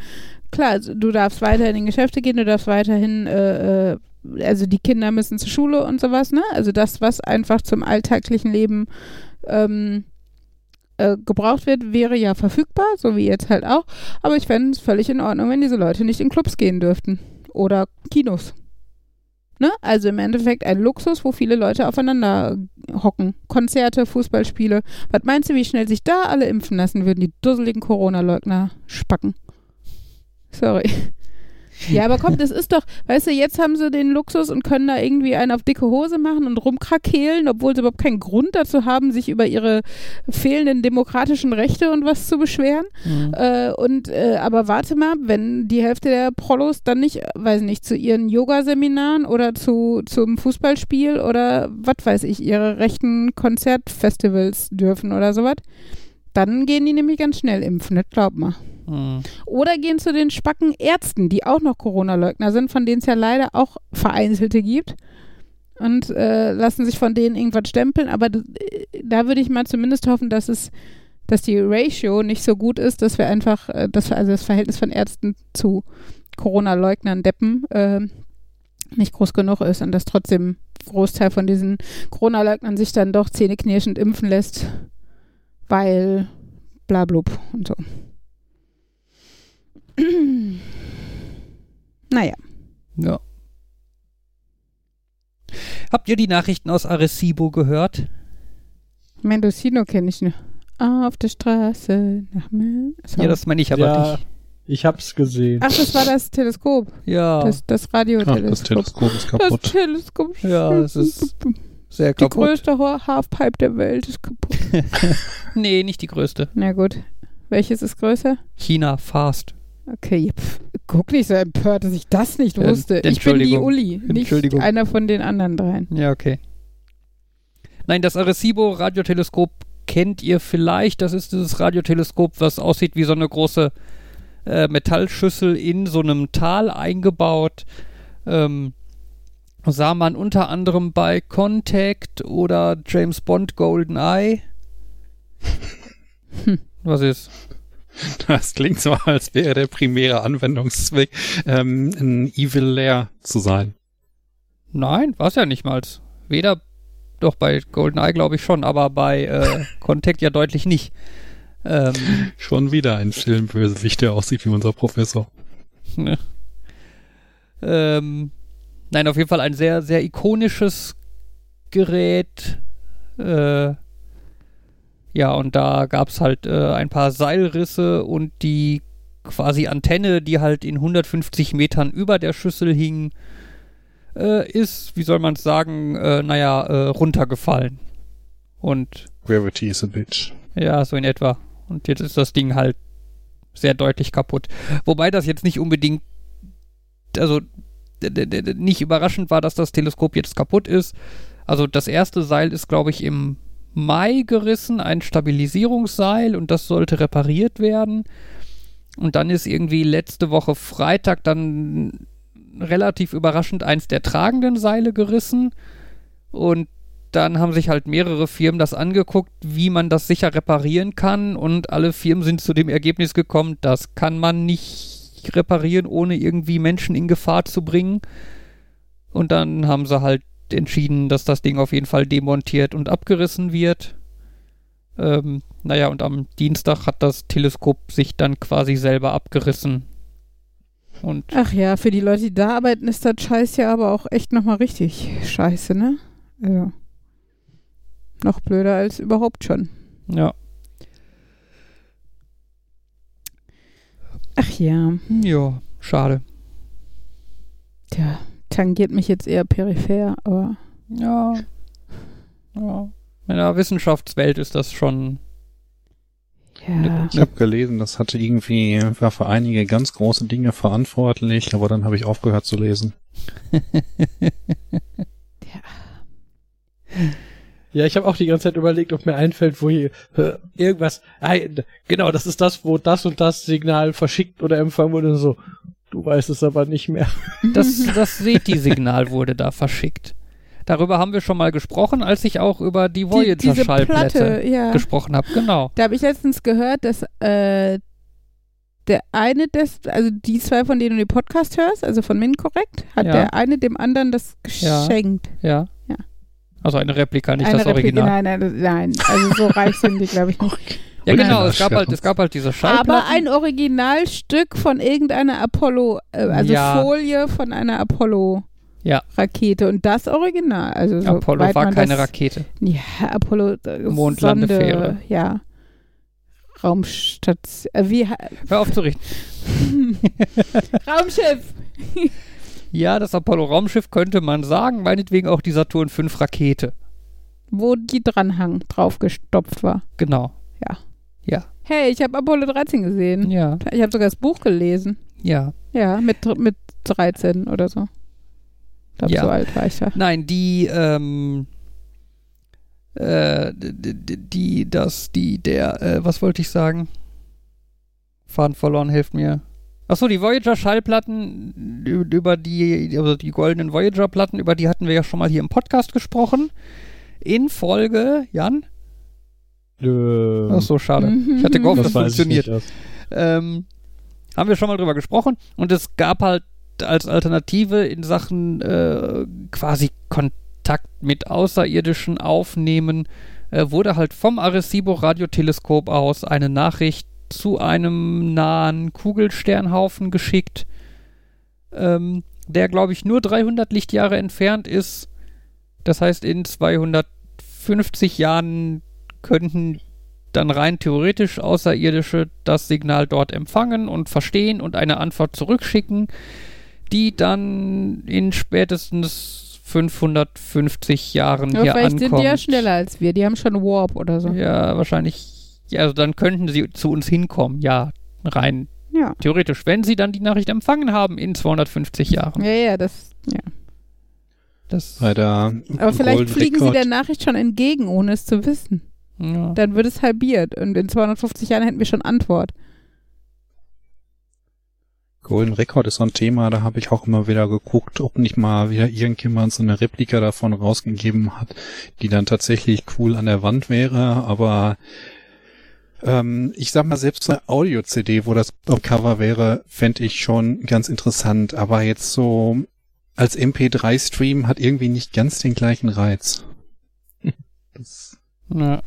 klar, also du darfst weiter in die Geschäfte gehen, du darfst weiterhin, äh, äh, also die Kinder müssen zur Schule und sowas, ne? Also das, was einfach zum alltäglichen Leben ähm, äh, gebraucht wird, wäre ja verfügbar, so wie jetzt halt auch. Aber ich fände es völlig in Ordnung, wenn diese Leute nicht in Clubs gehen dürften. Oder Kinos. Ne? Also im Endeffekt ein Luxus, wo viele Leute aufeinander hocken. Konzerte, Fußballspiele. Was meinst du, wie schnell sich da alle impfen lassen würden, die dusseligen Corona-Leugner spacken? Sorry. Ja, aber komm, das ist doch, weißt du, jetzt haben sie den Luxus und können da irgendwie einen auf dicke Hose machen und rumkrakehlen, obwohl sie überhaupt keinen Grund dazu haben, sich über ihre fehlenden demokratischen Rechte und was zu beschweren. Mhm. Äh, und äh, aber warte mal, wenn die Hälfte der Prollos dann nicht, weiß nicht, zu ihren Yogaseminaren oder zu zum Fußballspiel oder was weiß ich, ihre rechten Konzertfestivals dürfen oder sowas, dann gehen die nämlich ganz schnell impfen, das glaub mal. Mhm. Oder gehen zu den Spacken Ärzten, die auch noch Corona-Leugner sind, von denen es ja leider auch vereinzelte gibt. Und äh, lassen sich von denen irgendwas stempeln. Aber d- da würde ich mal zumindest hoffen, dass es, dass die Ratio nicht so gut ist, dass wir einfach, äh, dass also das Verhältnis von Ärzten zu Corona-Leugnern, Deppen, äh, nicht groß genug ist und dass trotzdem Großteil von diesen Corona-Leugnern sich dann doch zähneknirschend impfen lässt, weil blablub und so. Naja. Ja. Habt ihr die Nachrichten aus Arecibo gehört? Mendocino kenne ich nicht. Auf der Straße nach Mel. So. Ja, das meine ich aber Ja. nicht. Ich hab's gesehen. Ach, das war das Teleskop. Ja, Das, das Ach, das Radioteleskop. Teleskop ist Das kaputt. Teleskop. Ja, es ist sehr Die kaputt. größte Ho- Halfpipe der Welt ist kaputt. Nee, nicht die größte. Na gut. Welches ist größer? China, fast. Okay, ja, pf, guck nicht so empört, dass ich das nicht Äh, wusste. Ich bin die Entschuldigung. Uli, nicht einer von den anderen dreien. Ja, okay. Nein, das Arecibo-Radioteleskop kennt ihr vielleicht. Das ist dieses Radioteleskop, was aussieht wie so eine große äh, Metallschüssel in so einem Tal eingebaut. Ähm, sah man unter anderem bei Contact oder James Bond GoldenEye. Hm. Was ist? Das klingt so, als wäre der primäre Anwendungszweck, ähm, ein Evil Lair zu sein. Nein, war es ja nicht mal. Weder, doch bei GoldenEye glaube ich schon, aber bei äh, Contact ja deutlich nicht. Ähm, Schon wieder ein Filmbösewicht, der aussieht wie unser Professor. Ne. ähm, nein, auf jeden Fall ein sehr, sehr ikonisches Gerät. Äh, ja, und da gab es halt äh, ein paar Seilrisse und die quasi Antenne, die halt in 150 Metern über der Schüssel hing, äh, ist, wie soll man es sagen, äh, naja, äh, runtergefallen. Und Gravity is a bitch. ja, so in etwa. Und jetzt ist das Ding halt sehr deutlich kaputt. Wobei das jetzt nicht unbedingt, also nicht überraschend war, dass das Teleskop jetzt kaputt ist. Also das erste Seil ist, glaube ich, im Mai gerissen, ein Stabilisierungsseil und das sollte repariert werden. Und dann ist irgendwie letzte Woche Freitag dann relativ überraschend eins der tragenden Seile gerissen. Und dann haben sich halt mehrere Firmen das angeguckt, wie man das sicher reparieren kann. Und alle Firmen sind zu dem Ergebnis gekommen, das kann man nicht reparieren, ohne irgendwie Menschen in Gefahr zu bringen. Und dann haben sie halt entschieden, dass das Ding auf jeden Fall demontiert und abgerissen wird. Ähm, naja, und am Dienstag hat das Teleskop sich dann quasi selber abgerissen. Und Ach ja, für die Leute, die da arbeiten, ist das Scheiß ja aber auch echt nochmal richtig scheiße, ne? Also. Noch blöder als überhaupt schon. ja. Ach ja, Ja, schade. tja, tangiert mich jetzt eher peripher, aber Ja. Ja. In der Wissenschaftswelt ist das schon. ja. Ich habe gelesen, das hatte irgendwie, war für einige ganz große Dinge verantwortlich, aber dann habe ich aufgehört zu lesen. Ja, ich habe auch die ganze Zeit überlegt, ob mir einfällt, wo hier äh, irgendwas. Genau, das ist das, wo das und das Signal verschickt oder empfangen wurde. So, du weißt es aber nicht mehr. Das, das SETI-Signal wurde da verschickt. Darüber haben wir schon mal gesprochen, als ich auch über die Die, Voyager-Schallplatte Platte, ja. gesprochen habe. Genau. Da habe ich letztens gehört, dass äh, der eine des, also die zwei, von denen du den Podcast hörst, also von Min korrekt, hat Ja. der eine dem anderen das geschenkt. Ja. Ja. Also eine Replika, nicht eine das Replika- Original. Nein, nein, nein. Also so reich sind die, glaube ich, nicht. Ja, genau. Es gab, halt, es gab halt diese Schallplatten. Aber ein Originalstück von irgendeiner Apollo, äh, also Ja. Folie von einer Apollo. Ja. Rakete und das Original. Also so Apollo war keine das, Rakete. Ja, Apollo äh, Mondlandefähre. Sonde, Ja. Raumstation. Äh, wie, Hör auf zu richten. Raumschiff. Ja, das Apollo-Raumschiff könnte man sagen, meinetwegen auch die Saturn V Rakete. Wo die Dranhang draufgestopft war. Genau. Ja. Ja. Hey, ich habe Apollo 13 gesehen. Ja. Ich habe sogar das Buch gelesen. Ja. Ja, mit, mit 13 oder so. Ich glaube, Ja. so alt war ich da. Nein, die, ähm, äh, d- d- die, das, die, der, äh, was wollte ich sagen? Faden verloren, hilft mir. Achso, die Voyager-Schallplatten, über die, also die goldenen Voyager-Platten, über die hatten wir ja schon mal hier im Podcast gesprochen. In Folge, Jan? Ähm, Ach so, schade. Mhm. Ich hatte gehofft, das, das funktioniert. Ähm, haben wir schon mal drüber gesprochen und es gab halt als Alternative in Sachen äh, quasi Kontakt mit Außerirdischen aufnehmen, äh, wurde halt vom Arecibo Radioteleskop aus eine Nachricht zu einem nahen Kugelsternhaufen geschickt, ähm, der glaube ich nur 300 Lichtjahre entfernt ist. Das heißt, in 250 Jahren könnten dann rein theoretisch Außerirdische das Signal dort empfangen und verstehen und eine Antwort zurückschicken, die dann in spätestens 550 Jahren Aber hier vielleicht ankommt. sind die ja schneller als wir. Die haben schon Warp oder so. Ja, wahrscheinlich. Ja, also dann könnten sie zu uns hinkommen, ja, rein Ja. theoretisch, wenn sie dann die Nachricht empfangen haben in 250 Jahren. Ja, ja, das. Ja. Das, Bei der Aber vielleicht Golden fliegen sie Record- der Nachricht schon entgegen, ohne es zu wissen. Ja. Dann wird es halbiert. Und in 250 Jahren hätten wir schon Antwort. Golden Record ist so ein Thema, da habe ich auch immer wieder geguckt, ob nicht mal wieder irgendjemand so eine Replika davon rausgegeben hat, die dann tatsächlich cool an der Wand wäre, aber ähm, ich sag mal, selbst eine Audio-CD, wo das auf Cover wäre, fände ich schon ganz interessant, aber jetzt so als MP3-Stream hat irgendwie nicht ganz den gleichen Reiz. Das ja.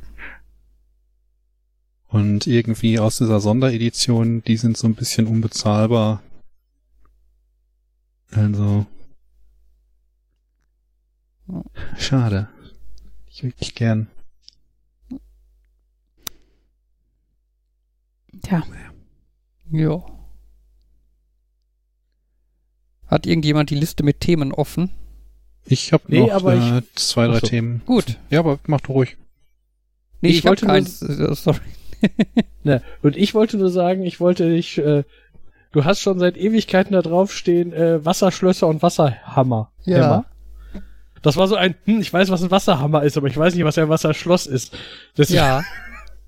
Und irgendwie aus dieser Sonderedition, die sind so ein bisschen unbezahlbar. Also. Schade. Ich wirklich gern. Tja. ja. Hat irgendjemand die Liste mit Themen offen? Ich habe Nee, noch aber äh, zwei, drei so. Themen. Gut. Ja, aber mach doch ruhig. Nee, Ich ich, wollte keins. äh, Sorry. Ne, und ich wollte nur sagen, ich wollte dich, äh, du hast schon seit Ewigkeiten da drauf stehen, äh, Wasserschlösser und Wasserhammer. Hämmer. Das war so ein, hm, ich weiß, was ein Wasserhammer ist, aber ich weiß nicht, was ein Wasserschloss ist. Das, Ja.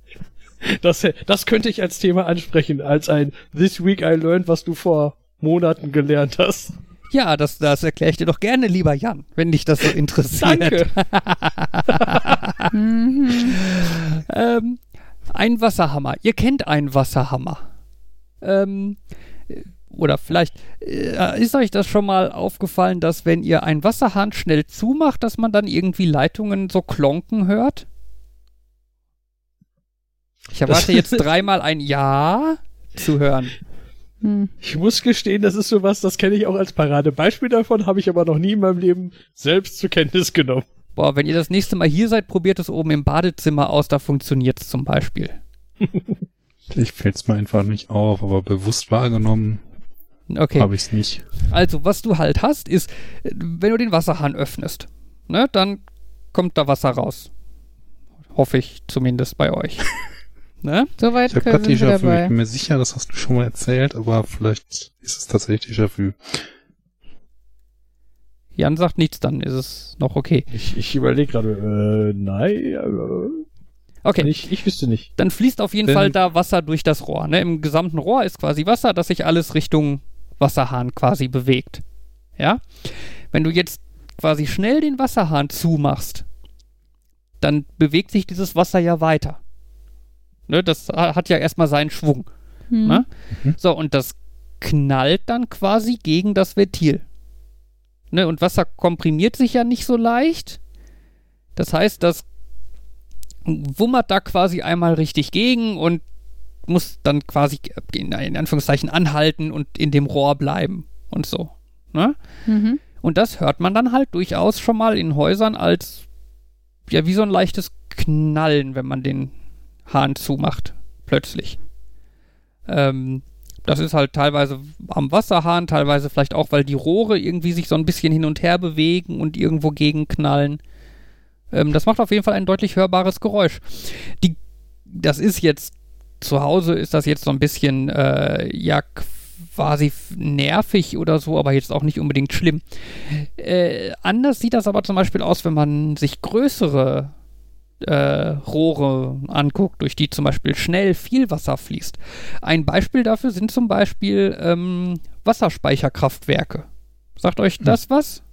das, das könnte ich als Thema ansprechen, als ein This Week I Learned, was du vor Monaten gelernt hast. Ja, das, das erkläre ich dir doch gerne, lieber Jan, wenn dich das so interessiert. Danke. Mhm. Ähm, ein Wasserhammer. Ihr kennt einen Wasserhammer. Ähm, äh, oder vielleicht äh, ist euch das schon mal aufgefallen, dass wenn ihr einen Wasserhahn schnell zumacht, dass man dann irgendwie Leitungen so klonken hört? Ich erwarte jetzt dreimal ein Ja zu hören. Hm. Ich muss gestehen, das ist sowas, das kenne ich auch als Paradebeispiel davon, habe ich aber noch nie in meinem Leben selbst zur Kenntnis genommen. Boah, wenn ihr das nächste Mal hier seid, probiert es oben im Badezimmer aus, da funktioniert es zum Beispiel. Ich fällt's mir einfach nicht auf, aber bewusst wahrgenommen Okay. habe ich's nicht. Also, was du halt hast, ist, wenn du den Wasserhahn öffnest, ne, dann kommt da Wasser raus. Hoffe ich zumindest bei euch. ne? Soweit Ich habe können gerade wir Déjà-vu. Ich bin mir sicher, das hast du schon mal erzählt, aber vielleicht ist es tatsächlich Déjà-vu. Jan sagt nichts, dann ist es noch okay. Ich, ich überlege gerade, äh, nein, äh, Okay, ich, ich wüsste nicht. dann fließt auf jeden Wenn- Fall da Wasser durch das Rohr. Ne? Im gesamten Rohr ist quasi Wasser, das sich alles Richtung Wasserhahn quasi bewegt. Ja? Wenn du jetzt quasi schnell den Wasserhahn zumachst, dann bewegt sich dieses Wasser ja weiter. Ne? Das ha- hat ja erstmal seinen Schwung. Hm. Ne? Mhm. So, und das knallt dann quasi gegen das Ventil. Ne? Und Wasser komprimiert sich ja nicht so leicht. Das heißt, das wummert da quasi einmal richtig gegen und muss dann quasi in, in Anführungszeichen anhalten und in dem Rohr bleiben und so. Ne? Mhm. Und das hört man dann halt durchaus schon mal in Häusern als ja wie so ein leichtes Knallen, wenn man den Hahn zumacht, plötzlich. Ähm, Das ist halt teilweise am Wasserhahn, teilweise vielleicht auch, weil die Rohre irgendwie sich so ein bisschen hin und her bewegen und irgendwo gegenknallen. Ähm, das macht auf jeden Fall ein deutlich hörbares Geräusch. Die, das ist jetzt zu Hause ist das jetzt so ein bisschen äh, ja quasi nervig oder so, aber jetzt auch nicht unbedingt schlimm. Äh, anders sieht das aber zum Beispiel aus, wenn man sich größere äh, Rohre anguckt, durch die zum Beispiel schnell viel Wasser fließt. Ein Beispiel dafür sind zum Beispiel ähm, Wasserspeicherkraftwerke. Sagt euch das hm. was?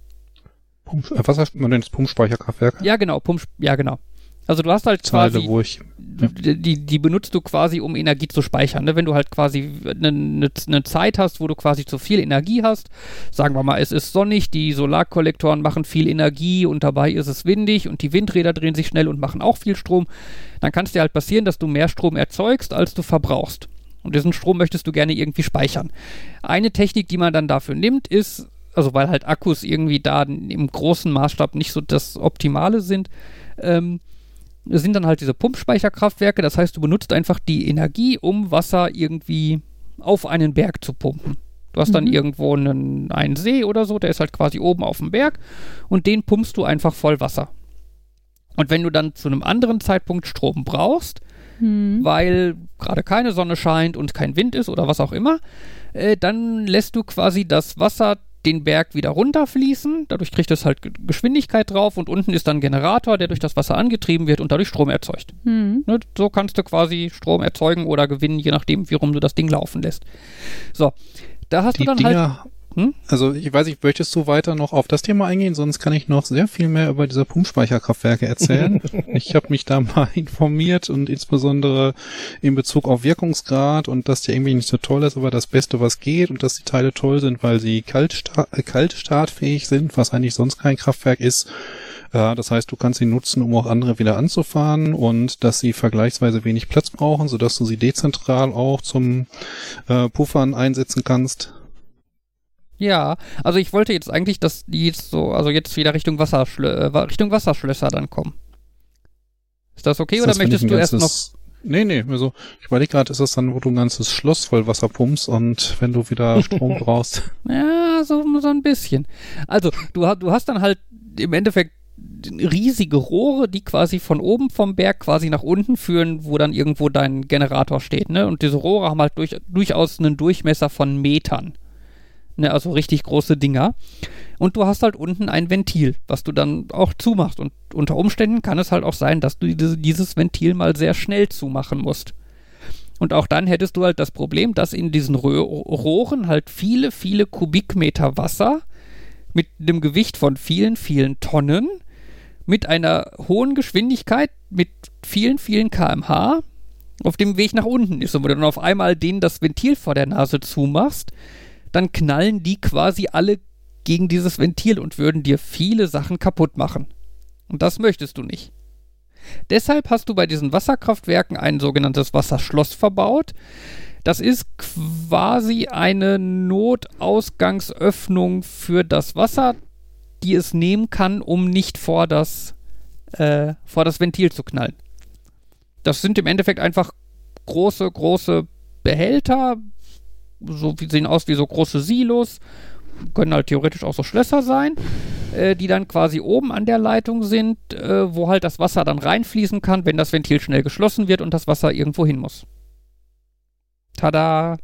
Pump, äh, was heißt man denn das Pumpspeicherkraftwerk? Ja, genau, Pump, ja, genau. Also du hast halt Zeile, quasi, wo ich. Die, die benutzt du quasi, um Energie zu speichern. Ne? Wenn du halt quasi eine ne, ne Zeit hast, wo du quasi zu viel Energie hast, sagen wir mal, es ist sonnig, die Solarkollektoren machen viel Energie und dabei ist es windig und die Windräder drehen sich schnell und machen auch viel Strom, dann kann es dir halt passieren, dass du mehr Strom erzeugst, als du verbrauchst. Und diesen Strom möchtest du gerne irgendwie speichern. Eine Technik, die man dann dafür nimmt, ist, also weil halt Akkus irgendwie da im großen Maßstab nicht so das Optimale sind, ähm, sind dann halt diese Pumpspeicherkraftwerke. Das heißt, du benutzt einfach die Energie, um Wasser irgendwie auf einen Berg zu pumpen. Du hast dann mhm. irgendwo einen, einen See oder so, der ist halt quasi oben auf dem Berg und den pumpst du einfach voll Wasser. Und wenn du dann zu einem anderen Zeitpunkt Strom brauchst, mhm. weil gerade keine Sonne scheint und kein Wind ist oder was auch immer, äh, dann lässt du quasi das Wasser den Berg wieder runterfließen. Dadurch kriegt es halt Geschwindigkeit drauf und unten ist dann ein Generator, der durch das Wasser angetrieben wird und dadurch Strom erzeugt. Mhm. Ne, so kannst du quasi Strom erzeugen oder gewinnen, je nachdem, wie rum du das Ding laufen lässt. So, da hast Die du dann Dinger halt. Hm? Also ich weiß nicht, möchtest du weiter noch auf das Thema eingehen? Sonst kann ich noch sehr viel mehr über diese Pumpspeicherkraftwerke erzählen. ich habe mich da mal informiert und insbesondere in Bezug auf Wirkungsgrad und dass der irgendwie nicht so toll ist, aber das Beste, was geht und dass die Teile toll sind, weil sie kaltsta äh, kaltstartfähig sind, was eigentlich sonst kein Kraftwerk ist. Das heißt, du kannst sie nutzen, um auch andere wieder anzufahren und dass sie vergleichsweise wenig Platz brauchen, sodass du sie dezentral auch zum äh, Puffern einsetzen kannst. Ja, also ich wollte jetzt eigentlich, dass die jetzt so, also jetzt wieder Richtung, Wasserschlö äh, Richtung Wasserschlösser dann kommen. Ist das okay ist das, oder möchtest du erst noch. Nee, nee, also ich überlege gerade, ist das dann, wo du ein ganzes Schloss voll Wasser pumpst und wenn du wieder Strom brauchst. Ja, so, so ein bisschen. Also, du, du hast dann halt im Endeffekt riesige Rohre, die quasi von oben vom Berg quasi nach unten führen, wo dann irgendwo dein Generator steht, ne? Und diese Rohre haben halt durch, durchaus einen Durchmesser von Metern. Ne, also richtig große Dinger. Und du hast halt unten ein Ventil, was du dann auch zumachst. Und unter Umständen kann es halt auch sein, dass du diese, dieses Ventil mal sehr schnell zumachen musst. Und auch dann hättest du halt das Problem, dass in diesen Rö Rohren halt viele, viele Kubikmeter Wasser mit einem Gewicht von vielen, vielen Tonnen, mit einer hohen Geschwindigkeit, mit vielen, vielen kmh auf dem Weg nach unten ist. Und wenn du dann auf einmal denen das Ventil vor der Nase zumachst, dann knallen die quasi alle gegen dieses Ventil und würden dir viele Sachen kaputt machen. Und das möchtest du nicht. Deshalb hast du bei diesen Wasserkraftwerken ein sogenanntes Wasserschloss verbaut. Das ist quasi eine Notausgangsöffnung für das Wasser, die es nehmen kann, um nicht vor das, äh, vor das Ventil zu knallen. Das sind im Endeffekt einfach große, große Behälter, so wie sehen aus wie so große Silos, können halt theoretisch auch so Schlösser sein, äh, die dann quasi oben an der Leitung sind, äh, wo halt das Wasser dann reinfließen kann, wenn das Ventil schnell geschlossen wird und das Wasser irgendwo hin muss. Tada!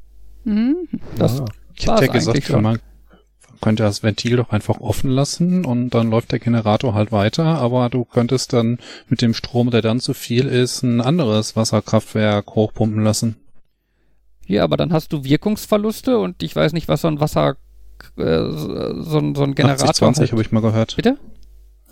Mhm. Das ja. Ich hätte ja gesagt, schon. man könnte das Ventil doch einfach offen lassen und dann läuft der Generator halt weiter, aber du könntest dann mit dem Strom, der dann zu viel ist, ein anderes Wasserkraftwerk hochpumpen lassen. Ja, aber dann hast du Wirkungsverluste und ich weiß nicht, was so ein Wasser, äh, so, so ein Generator. 80-20 halt. habe ich mal gehört. Bitte?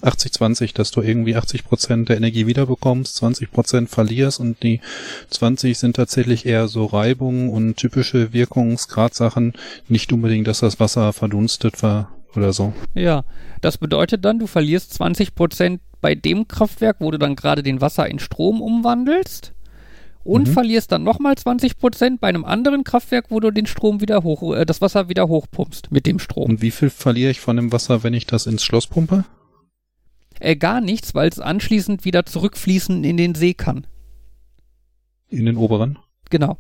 80-20, dass du irgendwie 80 Prozent der Energie wiederbekommst, 20 Prozent verlierst und die 20 sind tatsächlich eher so Reibungen und typische Wirkungsgradsachen, nicht unbedingt, dass das Wasser verdunstet war oder so. Ja, das bedeutet dann, du verlierst 20 Prozent bei dem Kraftwerk, wo du dann gerade den Wasser in Strom umwandelst und mhm. verlierst dann nochmal 20% bei einem anderen Kraftwerk, wo du den Strom wieder hoch, äh, das Wasser wieder hochpumpst mit dem Strom. Und wie viel verliere ich von dem Wasser, wenn ich das ins Schloss pumpe? Äh, gar nichts, weil es anschließend wieder zurückfließen in den See kann. In den oberen? Genau.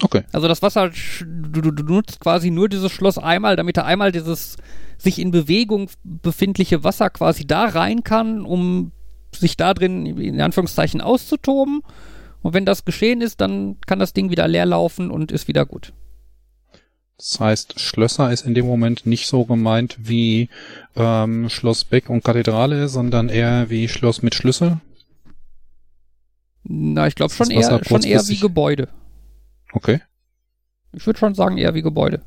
Okay. Also das Wasser, du, du, du nutzt quasi nur dieses Schloss einmal, damit er einmal dieses sich in Bewegung befindliche Wasser quasi da rein kann, um sich da drin in Anführungszeichen auszutoben. Und wenn das geschehen ist, dann kann das Ding wieder leer laufen und ist wieder gut. Das heißt, Schlösser ist in dem Moment nicht so gemeint wie ähm, Schloss Beck und Kathedrale, sondern eher wie Schloss mit Schlüssel. Na, ich glaube schon eher, schon eher wie? Gebäude. Okay. Ich würde schon sagen, eher wie Gebäude.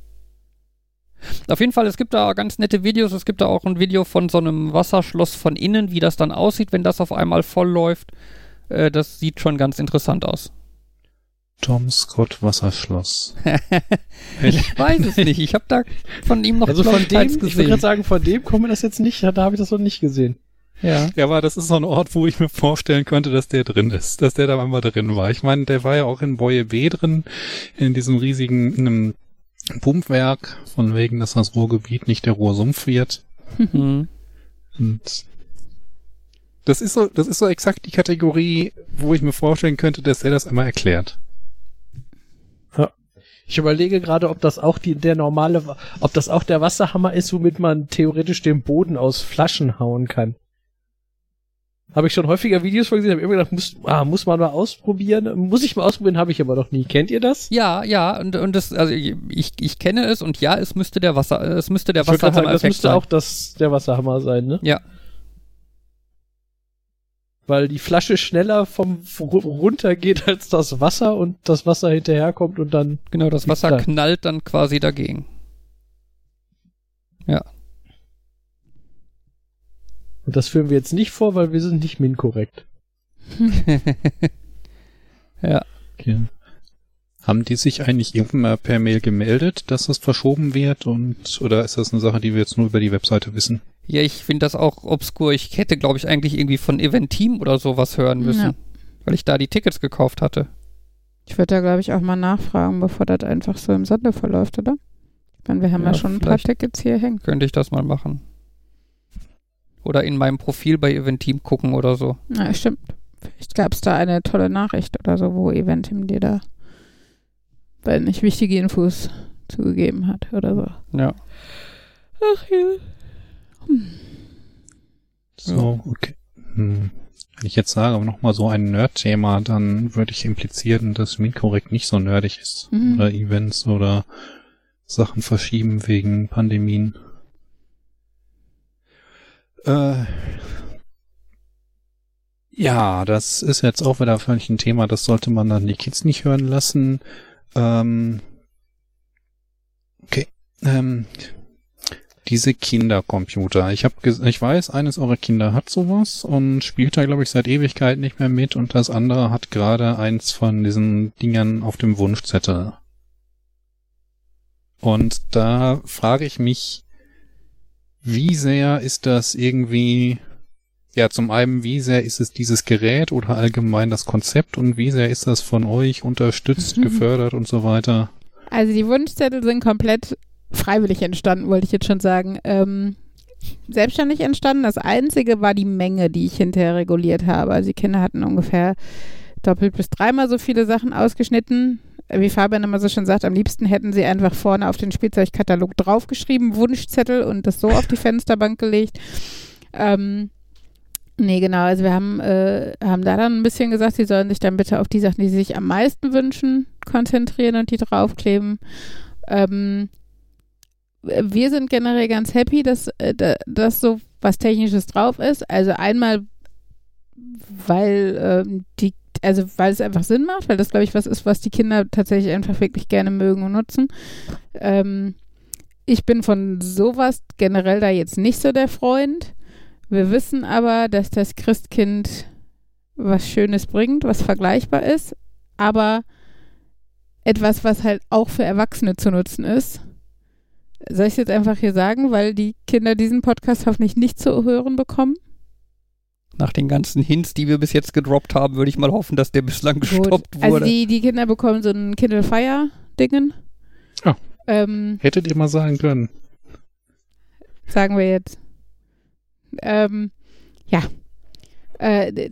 Auf jeden Fall, es gibt da ganz nette Videos. Es gibt da auch ein Video von so einem Wasserschloss von innen, wie das dann aussieht, wenn das auf einmal voll läuft. Äh, das sieht schon ganz interessant aus. Tom Scott Wasserschloss. ich weiß es nicht. Ich habe da von ihm noch Also von dem, ich würde gesehen. gerade sagen, von dem kommen wir das jetzt nicht, da habe ich das noch nicht gesehen. ja. Ja, aber das ist so ein Ort, wo ich mir vorstellen könnte, dass der drin ist, dass der da einmal drin war. Ich meine, der war ja auch in Boye B drin, in diesem riesigen, in einem Pumpwerk, von wegen, dass das Ruhrgebiet nicht der Ruhrsumpf wird. Hm. Und das ist so, das ist so exakt die Kategorie, wo ich mir vorstellen könnte, dass er das einmal erklärt. Ich überlege gerade, ob das auch die, der normale, ob das auch der Wasserhammer ist, womit man theoretisch den Boden aus Flaschen hauen kann. Habe ich schon häufiger Videos von gesehen, habe immer gedacht, muss, ah, muss man mal ausprobieren. Muss ich mal ausprobieren, habe ich aber noch nie. Kennt ihr das? Ja, ja, und, und das, also ich, ich kenne es und ja, es müsste der Wasser, es müsste der Ich gerade sagen, das müsste sein. auch das, der Wasserhammer sein, ne? Ja, Weil die Flasche schneller vom ru- runter geht als das Wasser und das Wasser hinterherkommt und dann genau, das Wasser Klar. knallt dann quasi dagegen. Und das führen wir jetzt nicht vor, weil wir sind nicht min-korrekt. ja. Okay. Haben die sich eigentlich irgendwann mal per Mail gemeldet, dass das verschoben wird und oder ist das eine Sache, die wir jetzt nur über die Webseite wissen? Ja, ich finde das auch obskur. Ich hätte, glaube ich, eigentlich irgendwie von Eventeam oder sowas hören müssen. Ja. Weil ich da die Tickets gekauft hatte. Ich würde da, glaube ich, auch mal nachfragen, bevor das einfach so im Sande verläuft, oder? Meine, wir haben ja, Ja, schon ein paar. Tickets hier hängen. Könnte ich das mal machen. Oder in meinem Profil bei Eventeam gucken oder so. Na, stimmt. Vielleicht gab es da eine tolle Nachricht oder so, wo Eventim dir da, weil nicht wichtige Infos zugegeben hat oder so. Ja. Ach ja. So, okay. Hm. Wenn ich jetzt sage, aber nochmal so ein Nerd-Thema, dann würde ich implizieren, dass Minkorrekt nicht so nerdig ist. Mhm. Oder Events oder Sachen verschieben wegen Pandemien. Äh, ja, das ist jetzt auch wieder völlig ein Thema, das sollte man dann die Kids nicht hören lassen. Ähm, okay. Ähm, diese Kindercomputer. Ich habe, ich weiß, eines eurer Kinder hat sowas und spielt da, glaube ich, seit Ewigkeit nicht mehr mit und das andere hat gerade eins von diesen Dingern auf dem Wunschzettel. Und da frage ich mich, wie sehr ist das irgendwie, ja, zum einen, wie sehr ist es dieses Gerät oder allgemein das Konzept und wie sehr ist das von euch unterstützt, Mhm. gefördert und so weiter? Also die Wunschzettel sind komplett freiwillig entstanden, wollte ich jetzt schon sagen. Ähm, selbstständig entstanden. Das Einzige war die Menge, die ich hinterher reguliert habe. Also die Kinder hatten ungefähr doppelt bis dreimal so viele Sachen ausgeschnitten. Wie Fabian immer so schon sagt, am liebsten hätten sie einfach vorne auf den Spielzeugkatalog draufgeschrieben, Wunschzettel und das so auf die Fensterbank gelegt. Ähm, nee, genau. Also wir haben, äh, haben da dann ein bisschen gesagt, sie sollen sich dann bitte auf die Sachen, die sie sich am meisten wünschen, konzentrieren und die draufkleben. Ähm, wir sind generell ganz happy, dass, äh, da- dass so was Technisches drauf ist. Also einmal, weil ähm, die, also weil es einfach Sinn macht, weil das, glaube ich, was ist, was die Kinder tatsächlich einfach wirklich gerne mögen und nutzen. Ähm, ich bin von sowas generell da jetzt nicht so der Freund. Wir wissen aber, dass das Christkind was Schönes bringt, was vergleichbar ist, aber etwas, was halt auch für Erwachsene zu nutzen ist. Soll ich es jetzt einfach hier sagen, weil die Kinder diesen Podcast hoffentlich nicht zu hören bekommen? Nach den ganzen Hints, die wir bis jetzt gedroppt haben, würde ich mal hoffen, dass der bislang gestoppt Also wurde. die, die Kinder bekommen so ein Kindle Fire Dingen. Ah. Ähm, Hättet ihr mal sagen können. sagen wir jetzt. Ähm, ja. Äh,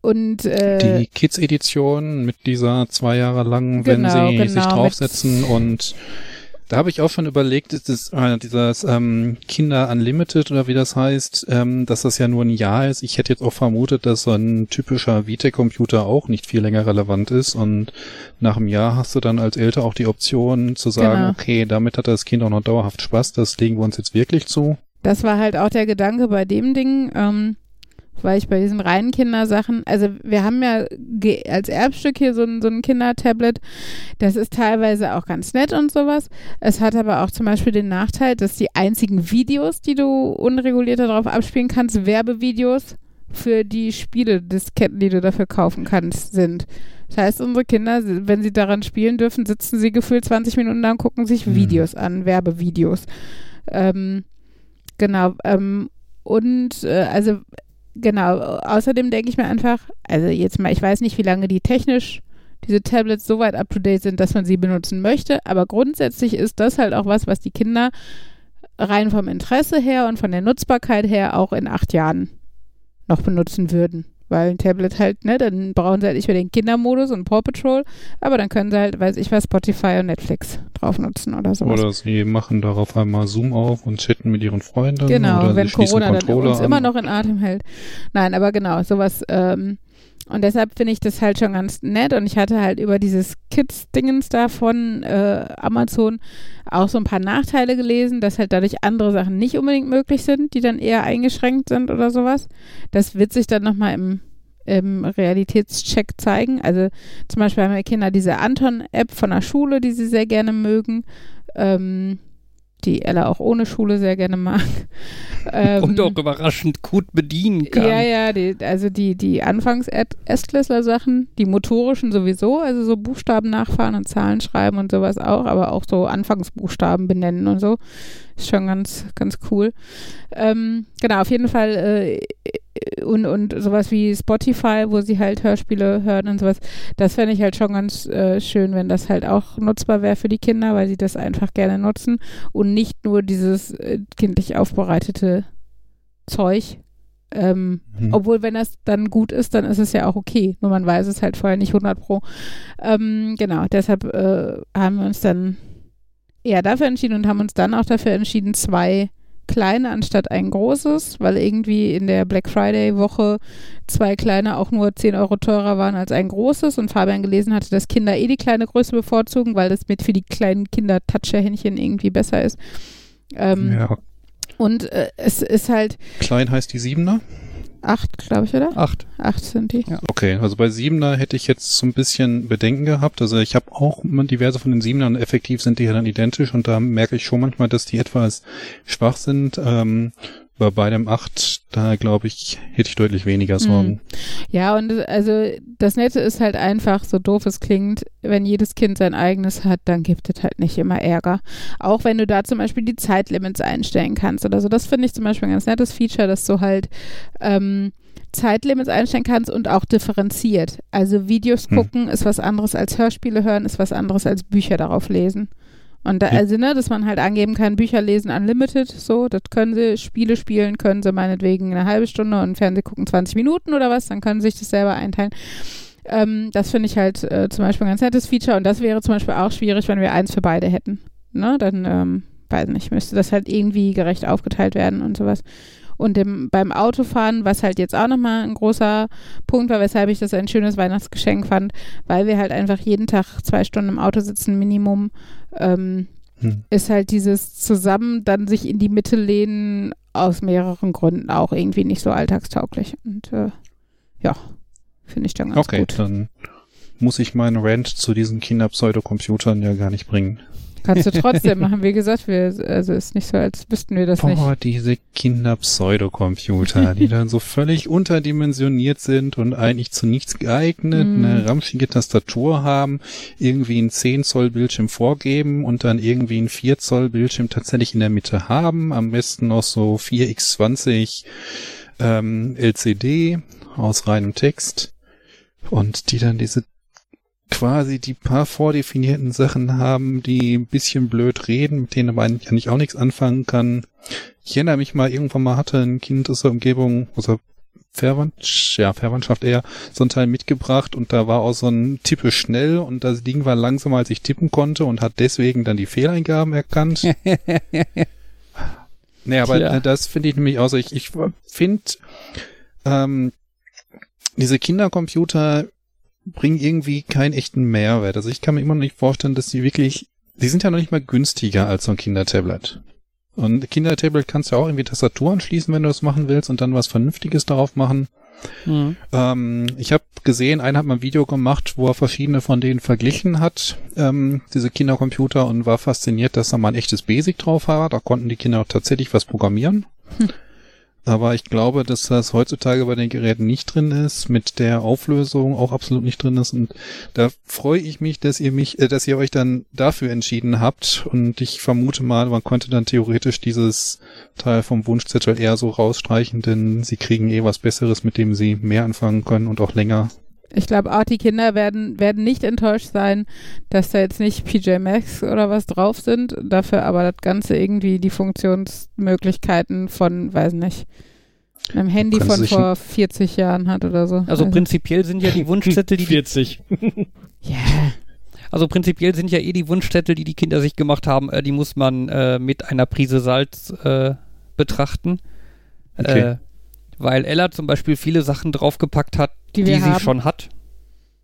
und äh, Die Kids-Edition mit dieser zwei Jahre lang, wenn Genau, sie genau, sich draufsetzen und da habe ich auch schon überlegt, ist das, äh, dieses ähm, Kinder Unlimited oder wie das heißt, ähm, dass das ja nur ein Jahr ist. Ich hätte jetzt auch vermutet, dass so ein typischer VTech-Computer auch nicht viel länger relevant ist und nach einem Jahr hast du dann als Eltern auch die Option zu sagen, Genau. okay, damit hat das Kind auch noch dauerhaft Spaß, das legen wir uns jetzt wirklich zu. Das war halt auch der Gedanke bei dem Ding, ähm, weil ich bei diesen reinen Kindersachen, also wir haben ja als Erbstück hier so ein, so ein Kindertablet, das ist teilweise auch ganz nett und sowas. Es hat aber auch zum Beispiel den Nachteil, dass die einzigen Videos, die du unreguliert darauf abspielen kannst, Werbevideos für die Spiele-Disketten, die du dafür kaufen kannst, sind. Das heißt, unsere Kinder, wenn sie daran spielen dürfen, sitzen sie gefühlt 20 Minuten da und gucken sich Hm. Videos an, Werbevideos. Ähm, genau. Ähm, und äh, also genau, außerdem denke ich mir einfach, also jetzt mal, ich weiß nicht, wie lange die technisch diese Tablets so weit up to date sind, dass man sie benutzen möchte, aber grundsätzlich ist das halt auch was, was die Kinder rein vom Interesse her und von der Nutzbarkeit her auch in acht Jahren noch benutzen würden. Weil ein Tablet halt, ne, dann brauchen sie halt nicht mehr den Kindermodus und Paw Patrol, aber dann können sie halt, weiß ich was, Spotify und Netflix drauf nutzen oder sowas. Oder sie machen darauf einmal Zoom auf und chatten mit ihren Freunden. Genau, oder wenn Corona dann uns an. immer noch in Atem hält. Nein, aber genau, sowas. Ähm, und deshalb finde ich das halt schon ganz nett. Und ich hatte halt über dieses Kids-Dingens da von äh, Amazon auch so ein paar Nachteile gelesen, dass halt dadurch andere Sachen nicht unbedingt möglich sind, die dann eher eingeschränkt sind oder sowas. Das wird sich dann nochmal im, im Realitätscheck zeigen. Also zum Beispiel haben wir Kinder diese Anton-App von der Schule, die sie sehr gerne mögen. Ähm, die Ella auch ohne Schule sehr gerne mag. Ähm, und auch überraschend gut bedienen kann. ja, ja, die, also die, die Anfangs-Erstklässler-Sachen, die motorischen sowieso, also so Buchstaben nachfahren und Zahlen schreiben und sowas auch, aber auch so Anfangsbuchstaben benennen und so. Ist schon ganz, ganz cool. Ähm, genau, auf jeden Fall äh, und, und sowas wie Spotify, wo sie halt Hörspiele hören und sowas, das fände ich halt schon ganz äh, schön, wenn das halt auch nutzbar wäre für die Kinder, weil sie das einfach gerne nutzen und nicht nur dieses äh, kindlich aufbereitete Zeug. Ähm, Hm. obwohl, wenn das dann gut ist, dann ist es ja auch okay. Nur man weiß es halt vorher nicht 100 Pro. Ähm, genau, deshalb äh, haben wir uns dann eher dafür entschieden und haben uns dann auch dafür entschieden, zwei kleine anstatt ein großes, weil irgendwie in der Black Friday Woche zwei kleine auch nur 10 Euro teurer waren als ein großes und Fabian gelesen hatte, dass Kinder eh die kleine Größe bevorzugen, weil das mit für die kleinen Kinder Toucherhändchen irgendwie besser ist. Ähm, ja, Und äh, es ist halt klein heißt die Siebener. Acht, glaube ich, oder? Acht. Acht sind die. Okay, also bei Siebener hätte ich jetzt so ein bisschen Bedenken gehabt. Also ich habe auch diverse von den Siebenern, effektiv sind die ja dann identisch und da merke ich schon manchmal, dass die etwas schwach sind. Ähm, bei dem 8, da glaube ich, hätte ich deutlich weniger Sorgen. Ja, und also das Nette ist halt einfach, so doof es klingt, wenn jedes Kind sein eigenes hat, dann gibt es halt nicht immer Ärger. Auch wenn du da zum Beispiel die Zeitlimits einstellen kannst oder so. Das finde ich zum Beispiel ein ganz nettes Feature, dass du halt ähm, Zeitlimits einstellen kannst und auch differenziert. Also Videos Hm. gucken ist was anderes als Hörspiele hören, ist was anderes als Bücher darauf lesen. Und da, also, ne, dass man halt angeben kann, Bücher lesen unlimited, so, das können sie, Spiele spielen können sie meinetwegen eine halbe Stunde und Fernseh gucken 20 Minuten oder was, dann können sie sich das selber einteilen. Ähm, das finde ich halt äh, zum Beispiel ein ganz nettes Feature und das wäre zum Beispiel auch schwierig, wenn wir eins für beide hätten. Ne, dann, ähm, weiß nicht, müsste das halt irgendwie gerecht aufgeteilt werden und sowas. Und im, beim Autofahren, was halt jetzt auch nochmal ein großer Punkt war, weshalb ich das ein schönes Weihnachtsgeschenk fand, weil wir halt einfach jeden Tag zwei Stunden im Auto sitzen, Minimum, ähm, Hm. ist halt dieses zusammen dann sich in die Mitte lehnen aus mehreren Gründen auch irgendwie nicht so alltagstauglich. Und äh, ja, finde ich dann ganz Okay, gut. dann muss ich meinen Rant zu diesen Kinder-Pseudocomputern ja gar nicht bringen. Kannst du trotzdem machen. Wie gesagt, wir, also ist nicht so, als wüssten wir das nicht. Boah, diese Kinder-Pseudocomputer, die dann so völlig unterdimensioniert sind und eigentlich zu nichts geeignet, Mhm. eine ramschige Tastatur haben, irgendwie einen 10 Zoll Bildschirm vorgeben und dann irgendwie einen 4 Zoll Bildschirm tatsächlich in der Mitte haben, am besten noch so 4x20 ähm, LCD aus reinem Text und die dann diese quasi die paar vordefinierten Sachen haben, die ein bisschen blöd reden, mit denen man eigentlich auch nichts anfangen kann. Ich erinnere mich mal, irgendwann mal hatte ein Kind aus der Umgebung, aus der Verwandtschaft, ja, Verwandtschaft eher, so ein Teil mitgebracht und da war auch so ein Tippe schnell und das Ding war langsamer, als ich tippen konnte und hat deswegen dann die Fehleingaben erkannt. nee, aber Tja. das finde ich nämlich auch so, ich, ich finde, ähm, diese Kindercomputer bringen irgendwie keinen echten Mehrwert. Also ich kann mir immer noch nicht vorstellen, dass die wirklich, die sind ja noch nicht mal günstiger als so ein Kindertablet. Und Kindertablet kannst du ja auch irgendwie Tastatur anschließen, wenn du das machen willst und dann was Vernünftiges darauf machen. Mhm. Ähm, ich habe gesehen, einer hat mal ein Video gemacht, wo er verschiedene von denen verglichen hat, ähm, diese Kindercomputer, und war fasziniert, dass da mal ein echtes Basic drauf war. Da konnten die Kinder auch tatsächlich was programmieren. Aber ich glaube, dass das heutzutage bei den Geräten nicht drin ist, mit der Auflösung auch absolut nicht drin ist. Und da freue ich mich, dass ihr mich, äh, dass ihr euch dann dafür entschieden habt. Und ich vermute mal, man könnte dann theoretisch dieses Teil vom Wunschzettel eher so rausstreichen, denn sie kriegen eh was Besseres, mit dem sie mehr anfangen können und auch länger. Ich glaube auch, die Kinder werden, werden nicht enttäuscht sein, dass da jetzt nicht PJ Max oder was drauf sind, dafür aber das Ganze irgendwie die Funktionsmöglichkeiten von, weiß nicht, einem Handy von vor 40 Jahren hat oder so. Also prinzipiell sind ja die Wunschzettel, die, die 40. Ja, also prinzipiell sind ja eh die Wunschzettel, die die Kinder sich gemacht haben, äh, die muss man äh, mit einer Prise Salz äh, betrachten. Okay. Äh, weil Ella zum Beispiel viele Sachen draufgepackt hat, Die die, wir sie haben. schon hat.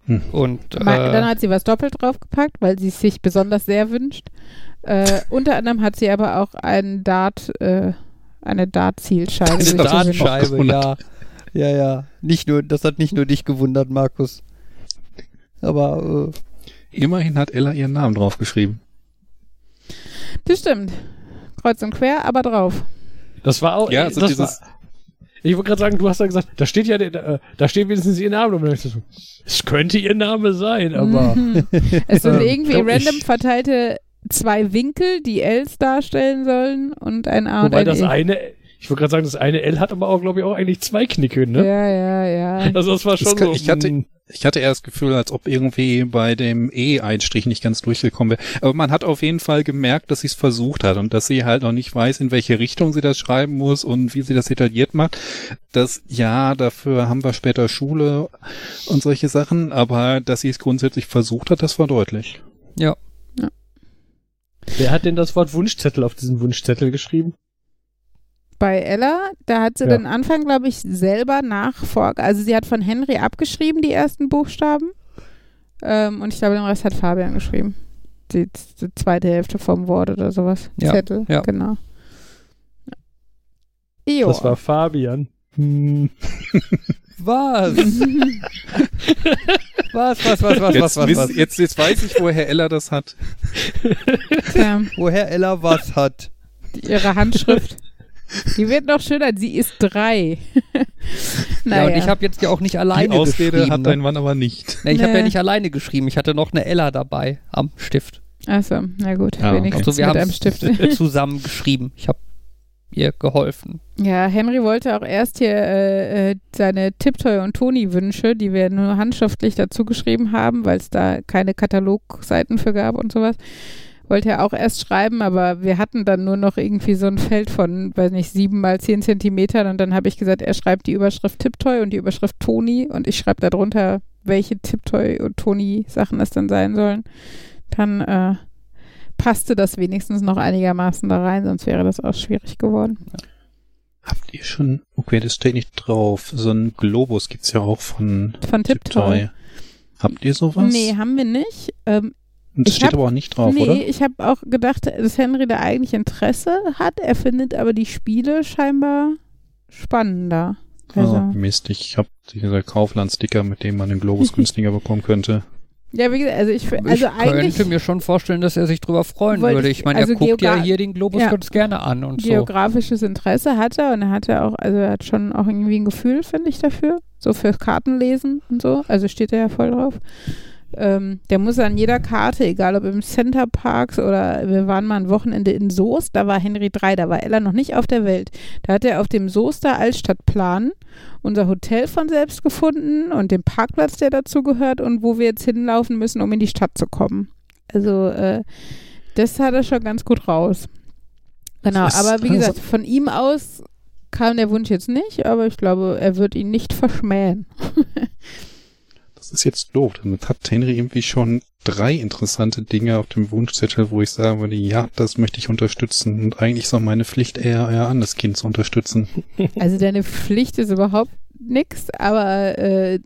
Hm. Und Ma- Dann äh, hat sie was doppelt draufgepackt, weil sie es sich besonders sehr wünscht. Äh, unter anderem hat sie aber auch einen Dart, äh, eine Dart-Zielscheibe. Das das gewünscht. Dartscheibe. Dartscheibe, ja. Ja, ja. Nicht nur, das hat nicht nur dich gewundert, Markus. Aber äh, Immerhin hat Ella ihren Namen draufgeschrieben. Das stimmt. Kreuz und quer, aber drauf. Das war auch. Ja, also das dieses- war, ich wollte gerade sagen, du hast ja gesagt, da steht ja, der- da, steht wenigstens ihr Name. Und so, es könnte ihr Name sein, aber. Mhm. Es sind Ähm, irgendwie random ich- verteilte zwei Winkel, die Ls darstellen sollen und ein A und Wobei ein das E. eine, ich wollte gerade sagen, das eine L hat aber auch, glaube ich, auch eigentlich zwei Knicke, ne? Ja, ja, ja. Also das war Das schon kann- so. ich hatte- mm, Ich hatte eher das Gefühl, als ob irgendwie bei dem E-Einstrich nicht ganz durchgekommen wäre. Aber man hat auf jeden Fall gemerkt, dass sie es versucht hat und dass sie halt noch nicht weiß, in welche Richtung sie das schreiben muss und wie sie das detailliert macht. Das, ja, dafür haben wir später Schule und solche Sachen, aber dass sie es grundsätzlich versucht hat, das war deutlich. ja. Wer hat denn das Wort Wunschzettel auf diesen Wunschzettel geschrieben? Bei Ella, da hat sie Ja. den Anfang, glaube ich, selber nachfor... Also sie hat von Henry abgeschrieben, die ersten Buchstaben. Ähm, und ich glaube, den Rest hat Fabian geschrieben. Die, die zweite Hälfte vom Wort oder sowas. Ja, Zettel, ja. genau. Jo. Das war Fabian. Hm. Was? was, was, was, was, was, Jetzt, was, wiss- was? Jetzt, jetzt weiß ich, woher Ella das hat. Tja, Woher Ella was hat? die- ihre Handschrift. Die wird noch schöner. Sie ist drei. naja. Ja, und ich habe jetzt ja auch nicht alleine Die Ausrede geschrieben. hat ne? dein Mann aber nicht. Nee, ich habe Nee. ja nicht alleine geschrieben. Ich hatte noch eine Ella dabei am Stift. Achso, na gut. Okay. wenigstens Also wir mit haben einem Stift. zusammen geschrieben. Ich habe ihr geholfen. Ja, Henry wollte auch erst hier äh, äh, seine Tiptoy und Toni-Wünsche, die wir nur handschriftlich dazu geschrieben haben, weil es da keine Katalogseiten für gab und sowas. Wollte er auch erst schreiben, aber wir hatten dann nur noch irgendwie so ein Feld von, weiß nicht, sieben mal zehn Zentimetern und dann habe ich gesagt, er schreibt die Überschrift Tiptoy und die Überschrift Toni und ich schreibe darunter, welche Tiptoy und Toni-Sachen es dann sein sollen. Dann äh, passte das wenigstens noch einigermaßen da rein, sonst wäre das auch schwierig geworden. Habt ihr schon, okay, das steht nicht drauf, so ein Globus gibt's ja auch von Von Tiptoy. Tiptoy. Habt ihr sowas? Nee, haben wir nicht. Ähm, Und das ich steht hab- aber auch nicht drauf, nee, oder? ich habe auch gedacht, dass Henry da eigentlich Interesse hat. Er findet aber die Spiele scheinbar spannender. Also, Oh, Mist, ich habe diese Kaufland-Sticker, mit dem man den Globus günstiger bekommen könnte. ja, wie gesagt, also ich, also ich eigentlich könnte mir schon vorstellen, dass er sich drüber freuen würde. ich- meine, also er guckt ja geogra- hier den Globus Ja. ganz gerne an und so. geografisches Interesse hat er und er hatte auch, also er hat schon auch irgendwie ein Gefühl, finde ich, dafür. So für Kartenlesen und so. Also steht er ja voll drauf. Ähm, der muss an jeder Karte, egal ob im Center Parks oder wir waren mal ein Wochenende in Soest, da war Henry 3, da war Ella noch nicht auf der Welt. Da hat er auf dem Soester Altstadtplan unser Hotel von selbst gefunden und den Parkplatz, der dazu gehört und wo wir jetzt hinlaufen müssen, um in die Stadt zu kommen. Also äh, das hat er schon ganz gut raus. Genau, aber wie gesagt, von ihm aus kam der Wunsch jetzt nicht, aber ich glaube, er wird ihn nicht verschmähen. Das ist jetzt doof. Damit hat Henry irgendwie schon drei interessante Dinge auf dem Wunschzettel, wo ich sagen würde, ja, das möchte ich unterstützen. Und eigentlich soll meine Pflicht eher, eher an, das Kind zu unterstützen. Also deine Pflicht ist überhaupt nix, aber äh,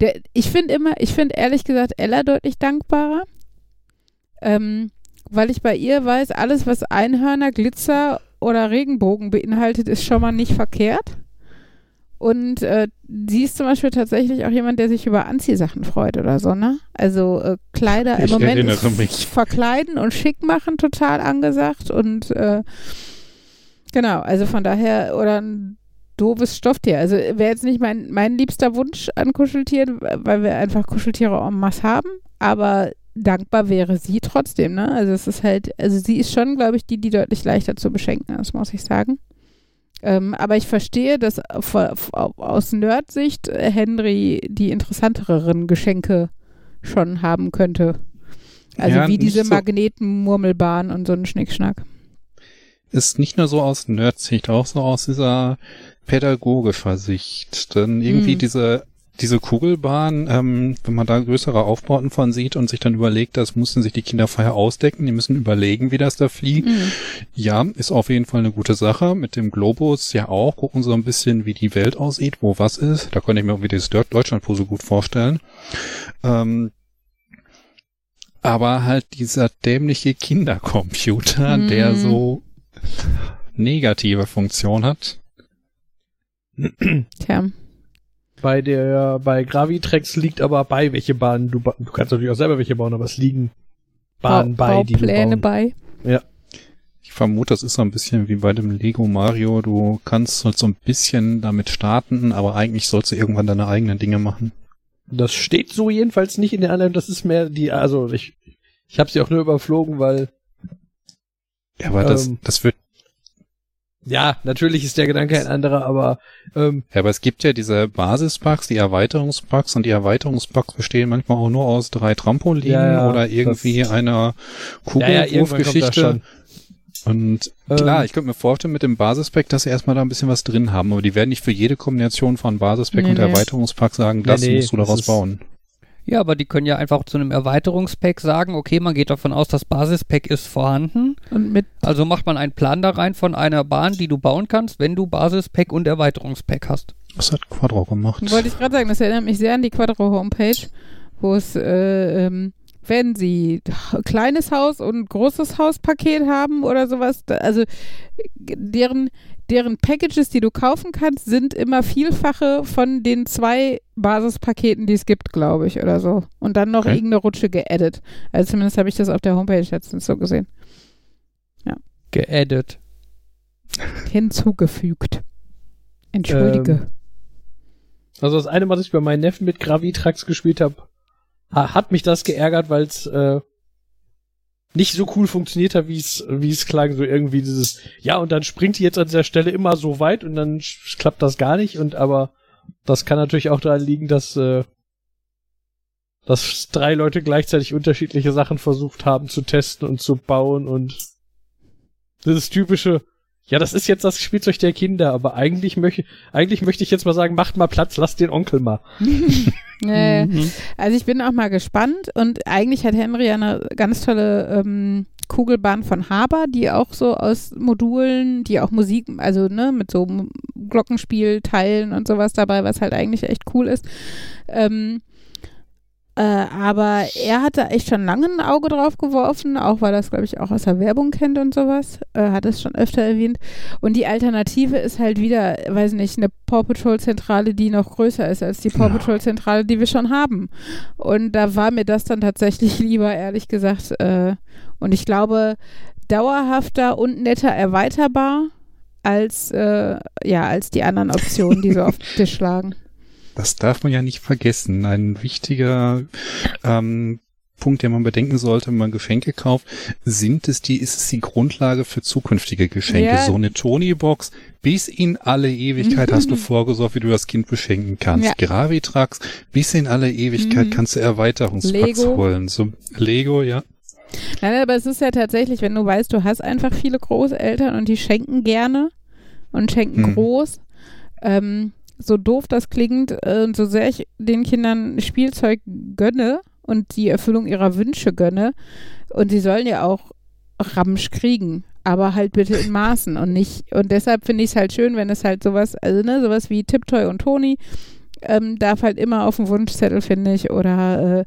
der, ich finde immer, ich finde ehrlich gesagt Ella deutlich dankbarer, ähm, weil ich bei ihr weiß, alles was Einhörner, Glitzer oder Regenbogen beinhaltet, ist schon mal nicht verkehrt. Und äh, sie ist zum Beispiel tatsächlich auch jemand, der sich über Anziehsachen freut oder so, ne? Also äh, Kleider im Ich Moment verkleiden und schick machen total angesagt und äh, genau, also von daher oder ein doofes Stofftier. Also wäre jetzt nicht mein, mein liebster Wunsch an Kuscheltieren, weil wir einfach Kuscheltiere en masse haben, aber dankbar wäre sie trotzdem, ne? Also es ist halt, also sie ist schon, glaube ich, die, die deutlich leichter zu beschenken ist, muss ich sagen. Ähm, aber ich verstehe, dass aus Nerd-Sicht äh, Henry die interessanteren Geschenke schon haben könnte. Also Ja, wie diese so- Magneten-Murmelbahn und so ein Schnickschnack. Ist nicht nur so aus Nerdsicht, auch so aus dieser pädagogischer Sicht. Denn irgendwie Mhm. diese, diese Kugelbahn, ähm, wenn man da größere Aufbauten von sieht und sich dann überlegt, das mussten sich die Kinder vorher ausdecken, die müssen überlegen, wie das da fliegt. Mhm. Ja, ist auf jeden Fall eine gute Sache. Mit dem Globus ja auch. Gucken so ein bisschen, wie die Welt aussieht, wo was ist. Da könnte ich mir irgendwie das Deutschlandpose gut vorstellen. Ähm, aber halt dieser dämliche Kindercomputer, Mhm. der so negative Funktion hat. Tja. Bei der, bei Gravitrex liegt aber bei, welche Bahnen du, ba du kannst natürlich auch selber welche bauen, aber es liegen Bahnen Bau- bei, die du Baupläne bauen. bei. Ich vermute, das ist so ein bisschen wie bei dem Lego Mario. Du kannst halt so ein bisschen damit starten, aber eigentlich sollst du irgendwann deine eigenen Dinge machen. Das steht so jedenfalls nicht in der Anleitung, das ist mehr die, also ich, ich habe sie auch nur überflogen, weil, Ja, aber das, Ähm. das wird ja, natürlich ist der Gedanke ein anderer, aber ähm, Ja, aber es gibt ja diese Basispacks, die Erweiterungspacks und die Erweiterungspacks bestehen manchmal auch nur aus drei Trampolinen Ja, ja, oder irgendwie einer Kugelwurfgeschichte. und Ähm. klar, ich könnte mir vorstellen mit dem Basispack, dass sie erstmal da ein bisschen was drin haben, aber die werden nicht für jede Kombination von Basispack Nee, und nee. Erweiterungspack sagen, das nee, musst du daraus bauen. Ja, aber die können ja einfach zu einem Erweiterungspack sagen, okay, man geht davon aus, das Basispack ist vorhanden. Und mit Also macht man einen Plan da rein von einer Bahn, die du bauen kannst, wenn du Basispack und Erweiterungspack hast. Was hat Quadro gemacht? Wollte ich gerade sagen, das erinnert mich sehr an die Quadro-Homepage, wo es, äh, ähm, wenn sie kleines Haus und großes Hauspaket haben oder sowas, da, also deren, deren Packages, die du kaufen kannst, sind immer Vielfache von den zwei Basispaketen, die es gibt, glaube ich, oder so. Und dann noch Okay. irgendeine Rutsche geaddet. Also zumindest habe ich das auf der Homepage letztens so gesehen. Geaddet. Hinzugefügt. Entschuldige. Also das eine Mal, dass ich bei meinen Neffen mit Gravitrax gespielt habe, ha hat mich das geärgert, weil es äh, nicht so cool funktioniert hat, wie es wie es klang, so irgendwie dieses ja und dann springt die jetzt an dieser Stelle immer so weit und dann klappt das gar nicht und aber das kann natürlich auch daran liegen, dass äh, dass drei Leute gleichzeitig unterschiedliche Sachen versucht haben zu testen und zu bauen und dieses typische ja, das ist jetzt das Spielzeug der Kinder, aber eigentlich möchte eigentlich möchte ich jetzt mal sagen, macht mal Platz, lasst den Onkel mal. Nee. Mhm. Also ich bin auch mal gespannt und eigentlich hat Henry ja eine ganz tolle ähm, Kugelbahn von Haber, die auch so aus Modulen, die auch Musik, also ne, mit so Glockenspielteilen und sowas dabei, was halt eigentlich echt cool ist. Ähm, äh, aber er hat da echt schon lange ein Auge drauf geworfen, auch weil er das, glaube ich, auch aus der Werbung kennt und sowas. Äh, hat es schon öfter erwähnt. Und die Alternative ist halt wieder, weiß nicht, eine Paw Patrol-Zentrale, die noch größer ist als die Paw. Patrol-Zentrale, die wir schon haben. Und da war mir das dann tatsächlich lieber, ehrlich gesagt. Äh, und ich glaube, dauerhafter und netter erweiterbar als, äh, ja, als die anderen Optionen, die so auf den Tisch lagen. Das darf man ja nicht vergessen. Ein wichtiger ähm, Punkt, den man bedenken sollte, wenn man Geschenke kauft, sind es die, ist es die Grundlage für zukünftige Geschenke. Ja. So eine Tony-Box, bis in alle Ewigkeit hast du vorgesorgt, wie du das Kind beschenken kannst. Ja. Gravitrax, bis in alle Ewigkeit Mhm. kannst du Erweiterungspacks Lego. holen. So Lego, ja. Nein, aber es ist ja tatsächlich, wenn du weißt, du hast einfach viele Großeltern und die schenken gerne und schenken Mhm. groß. Ähm, so doof das klingt äh, und so sehr ich den Kindern Spielzeug gönne und die Erfüllung ihrer Wünsche gönne, und sie sollen ja auch Ramsch kriegen, aber halt bitte in Maßen und nicht, und deshalb finde ich es halt schön, wenn es halt sowas, also ne, sowas wie Tiptoy und Toni, ähm, darf halt immer auf dem Wunschzettel, finde ich, oder äh,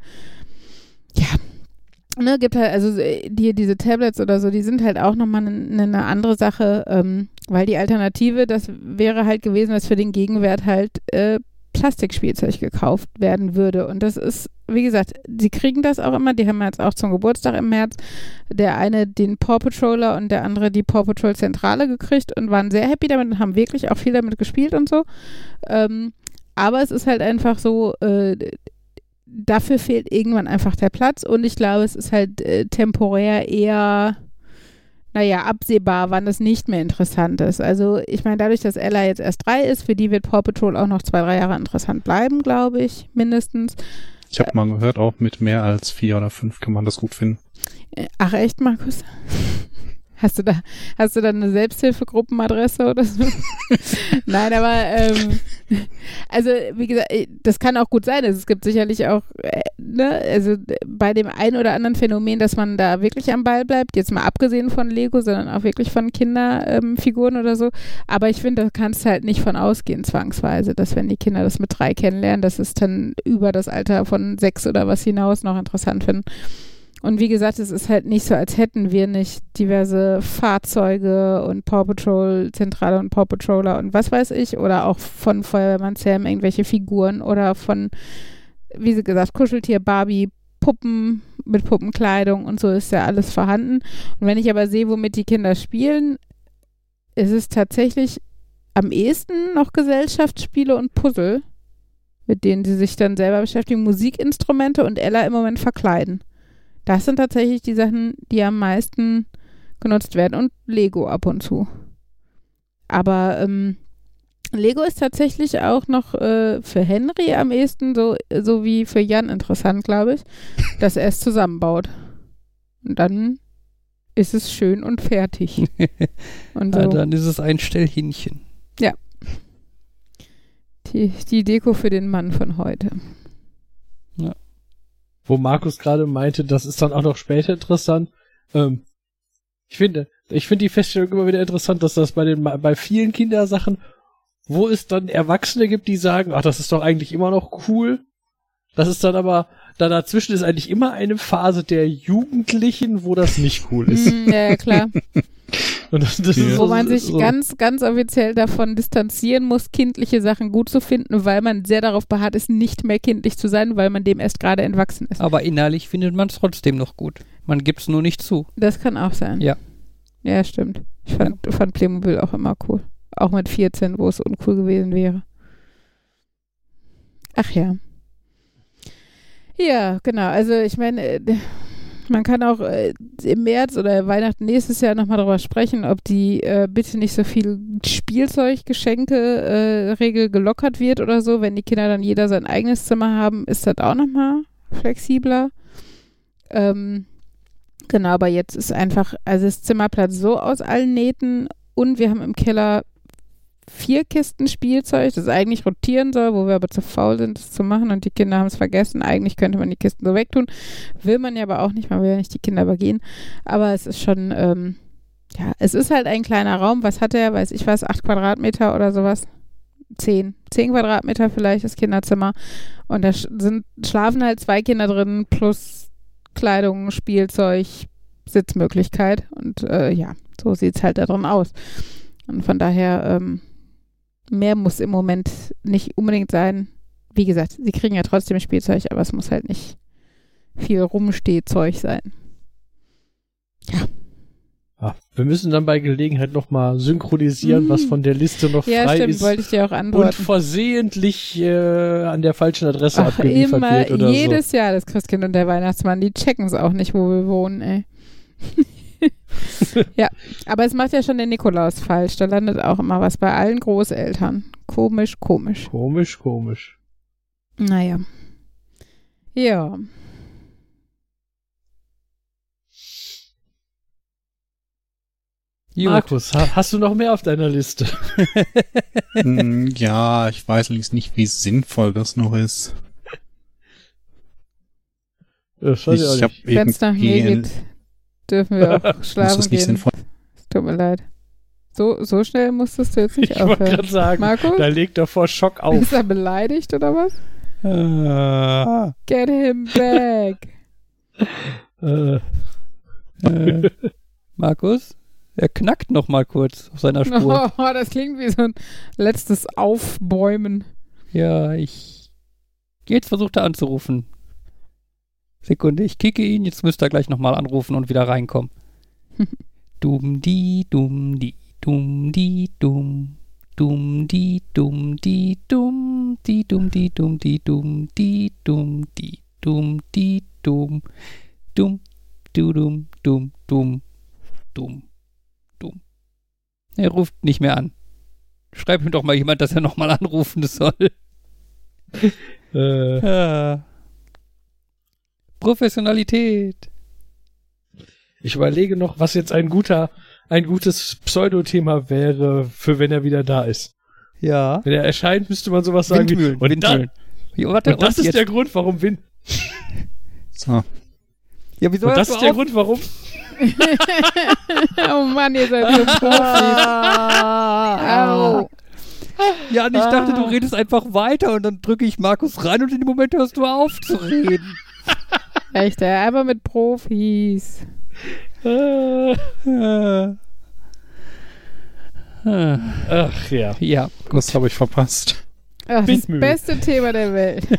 ja, ne, gibt halt, also äh, die, diese Tablets oder so, die sind halt auch nochmal eine ne andere Sache, ähm, weil die Alternative, das wäre halt gewesen, dass für den Gegenwert halt äh, Plastikspielzeug gekauft werden würde. Und das ist, wie gesagt, sie kriegen das auch immer, die haben jetzt auch zum Geburtstag im März der eine den Paw Patroller und der andere die Paw Patrol Zentrale gekriegt und waren sehr happy damit und haben wirklich auch viel damit gespielt und so. Ähm, aber es ist halt einfach so, äh, dafür fehlt irgendwann einfach der Platz und ich glaube, es ist halt äh, temporär eher, naja, absehbar, wann es nicht mehr interessant ist. Also ich meine, dadurch, dass Ella jetzt erst drei ist, für die wird Paw Patrol auch noch zwei, drei Jahre interessant bleiben, glaube ich, mindestens. Ich habe mal gehört, auch mit mehr als vier oder fünf kann man das gut finden. Äh, Ach echt, Markus? Hast du da, hast du da eine Selbsthilfegruppenadresse oder so? Nein, aber ähm, also wie gesagt, äh, das kann auch gut sein. Also, es gibt sicherlich auch, äh, ne, also bei dem einen oder anderen Phänomen, dass man da wirklich am Ball bleibt, jetzt mal abgesehen von Lego, sondern auch wirklich von Kinderfiguren ähm, oder so. Aber ich finde, da kannst du halt nicht von ausgehen, zwangsweise, dass wenn die Kinder das mit drei kennenlernen, dass es dann über das Alter von sechs oder was hinaus noch interessant finden. Und wie gesagt, es ist halt nicht so, als hätten wir nicht diverse Fahrzeuge und Paw Patrol Zentrale und Paw Patroller und was weiß ich oder auch von Feuerwehrmann Sam irgendwelche Figuren oder von, wie sie gesagt, Kuscheltier Barbie Puppen mit Puppenkleidung und so ist ja alles vorhanden. Und wenn ich aber sehe, womit die Kinder spielen, ist es tatsächlich am ehesten noch Gesellschaftsspiele und Puzzle, mit denen sie sich dann selber beschäftigen, Musikinstrumente und Ella im Moment verkleiden. Das sind tatsächlich die Sachen, die am meisten genutzt werden und Lego ab und zu. Aber ähm, Lego ist tatsächlich auch noch äh, für Henry am ehesten so, so wie für Jan interessant, glaube ich, dass er es zusammenbaut. Und dann ist es schön und fertig. Und so. Ja, dann ist es ein Stellhähnchen. die, die Deko für den Mann von heute. Wo Markus gerade meinte, das ist dann auch noch später interessant. Ähm, ich finde, ich finde die Feststellung immer wieder interessant, dass das bei den bei vielen Kindersachen, wo es dann Erwachsene gibt, die sagen, ach, das ist doch eigentlich immer noch cool. Das ist dann aber, da dazwischen ist eigentlich immer eine Phase der Jugendlichen, wo das nicht cool ist. Ja, ja, klar. Und das, das Ja. ist Wo so, man sich so, ganz, ganz offiziell davon distanzieren muss, kindliche Sachen gut zu finden, weil man sehr darauf beharrt ist, nicht mehr kindlich zu sein, weil man dem erst gerade entwachsen ist. Aber innerlich findet man es trotzdem noch gut. Man gibt es nur nicht zu. Das kann auch sein. Ja. Ja, stimmt. Ich fand, fand Playmobil auch immer cool. Auch mit 14, wo es uncool gewesen wäre. Ach ja. Ja, genau. Also ich meine, äh, man kann auch äh, im März oder Weihnachten nächstes Jahr nochmal darüber sprechen, ob die äh, bitte nicht so viel Spielzeuggeschenke-Regel gelockert wird oder so. Wenn die Kinder dann jeder sein eigenes Zimmer haben, ist das auch nochmal flexibler. Ähm, genau, aber jetzt ist einfach, also das Zimmerplatz so aus allen Nähten und wir haben im Keller vier Kisten Spielzeug, das eigentlich rotieren soll, wo wir aber zu faul sind, das zu machen und die Kinder haben es vergessen. Eigentlich könnte man die Kisten so wegtun. Will man ja aber auch nicht, man will ja nicht die Kinder übergehen. Aber es ist schon, ähm, ja, es ist halt ein kleiner Raum. Was hat er? Weiß ich was, acht Quadratmeter oder sowas? Zehn. Zehn Quadratmeter vielleicht das Kinderzimmer. Und da sind, schlafen halt zwei Kinder drin plus Kleidung, Spielzeug, Sitzmöglichkeit. Und äh, ja, so sieht es halt da drin aus. Und von daher, ähm, mehr muss im Moment nicht unbedingt sein. Wie gesagt, sie kriegen ja trotzdem Spielzeug, aber es muss halt nicht viel Rumstehzeug sein. Ja, wir müssen dann bei Gelegenheit nochmal synchronisieren, Mhm. was von der Liste noch Ja, frei stimmt, ist wollte ich dir auch und antworten. versehentlich äh, an der falschen Adresse Ach, abgeliefert immer, wird oder jedes Jahr das Christkind und der Weihnachtsmann, die checken es auch nicht, wo wir wohnen, ey. ja, aber es macht ja schon der Nikolaus falsch. Da landet auch immer was bei allen Großeltern. Komisch, komisch. Komisch, komisch. Naja. Ja. Gut. Markus, ha hast du noch mehr auf deiner Liste? Hm, ja, ich weiß allerdings nicht, wie sinnvoll das noch ist. Das weiß ich Ich hab nicht. Wenn es nach mir irgendwie- geht, dürfen wir auch schlafen das nicht gehen. sinnvoll? Es Tut mir leid. So, so schnell musstest du jetzt nicht Ich wollte aufhören. gerade sagen, Markus? da legt er vor Schock auf. Ist er beleidigt oder was? Ah, Get him back. Äh, äh, Markus, er knackt noch mal kurz auf seiner Spur. Oh, das klingt wie so ein letztes Aufbäumen. Ja, ich. Jetzt versucht er anzurufen. Sekunde, ich kicke ihn, jetzt müsste er gleich nochmal anrufen und wieder reinkommen. dumm di dumm di dumm di dumm. Dumm di dumm di dumm di dumm di dumm di dumm di dumm di dumm di dumm. Dumm du dumm dumm dumm dumm dumm. Er ruft nicht mehr an. Schreib ihm doch mal jemand, dass er nochmal anrufen soll. äh, Ja. Professionalität. ich überlege noch, was jetzt ein guter, ein gutes Pseudothema wäre, für wenn er wieder da ist. Ja. Wenn er erscheint, müsste man sowas sagen Windmühlen. wie. Und, Windmühlen. Da, und das ist jetzt, der Grund, warum Wind. So. ja, wieso Und das ist der auf? Grund, warum. oh Mann, ihr seid so Profis. Au. Ja, und ich dachte, du redest einfach weiter und dann drücke ich Markus rein und in dem Moment hörst du auf zu reden. Echt, ey, einfach mit Profis. Äh, Äh. Äh. ach ja. Ja, Das habe ich verpasst. Ach, das beste Thema der Welt.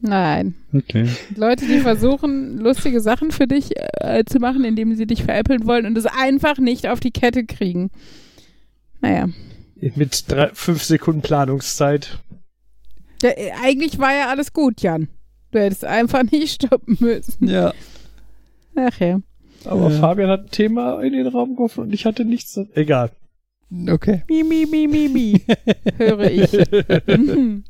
Nein. Okay. Leute, die versuchen, lustige Sachen für dich äh, zu machen, indem sie dich veräppeln wollen und es einfach nicht auf die Kette kriegen. Naja. Mit drei, fünf Sekunden Planungszeit. Ja, äh, eigentlich war ja alles gut, Jan. Du hättest einfach nicht stoppen müssen. ja. Ach ja. Aber Ja. Fabian hat ein Thema in den Raum geworfen und ich hatte nichts. Egal. Okay. Mi, mi, mi, mi, mi. Höre ich.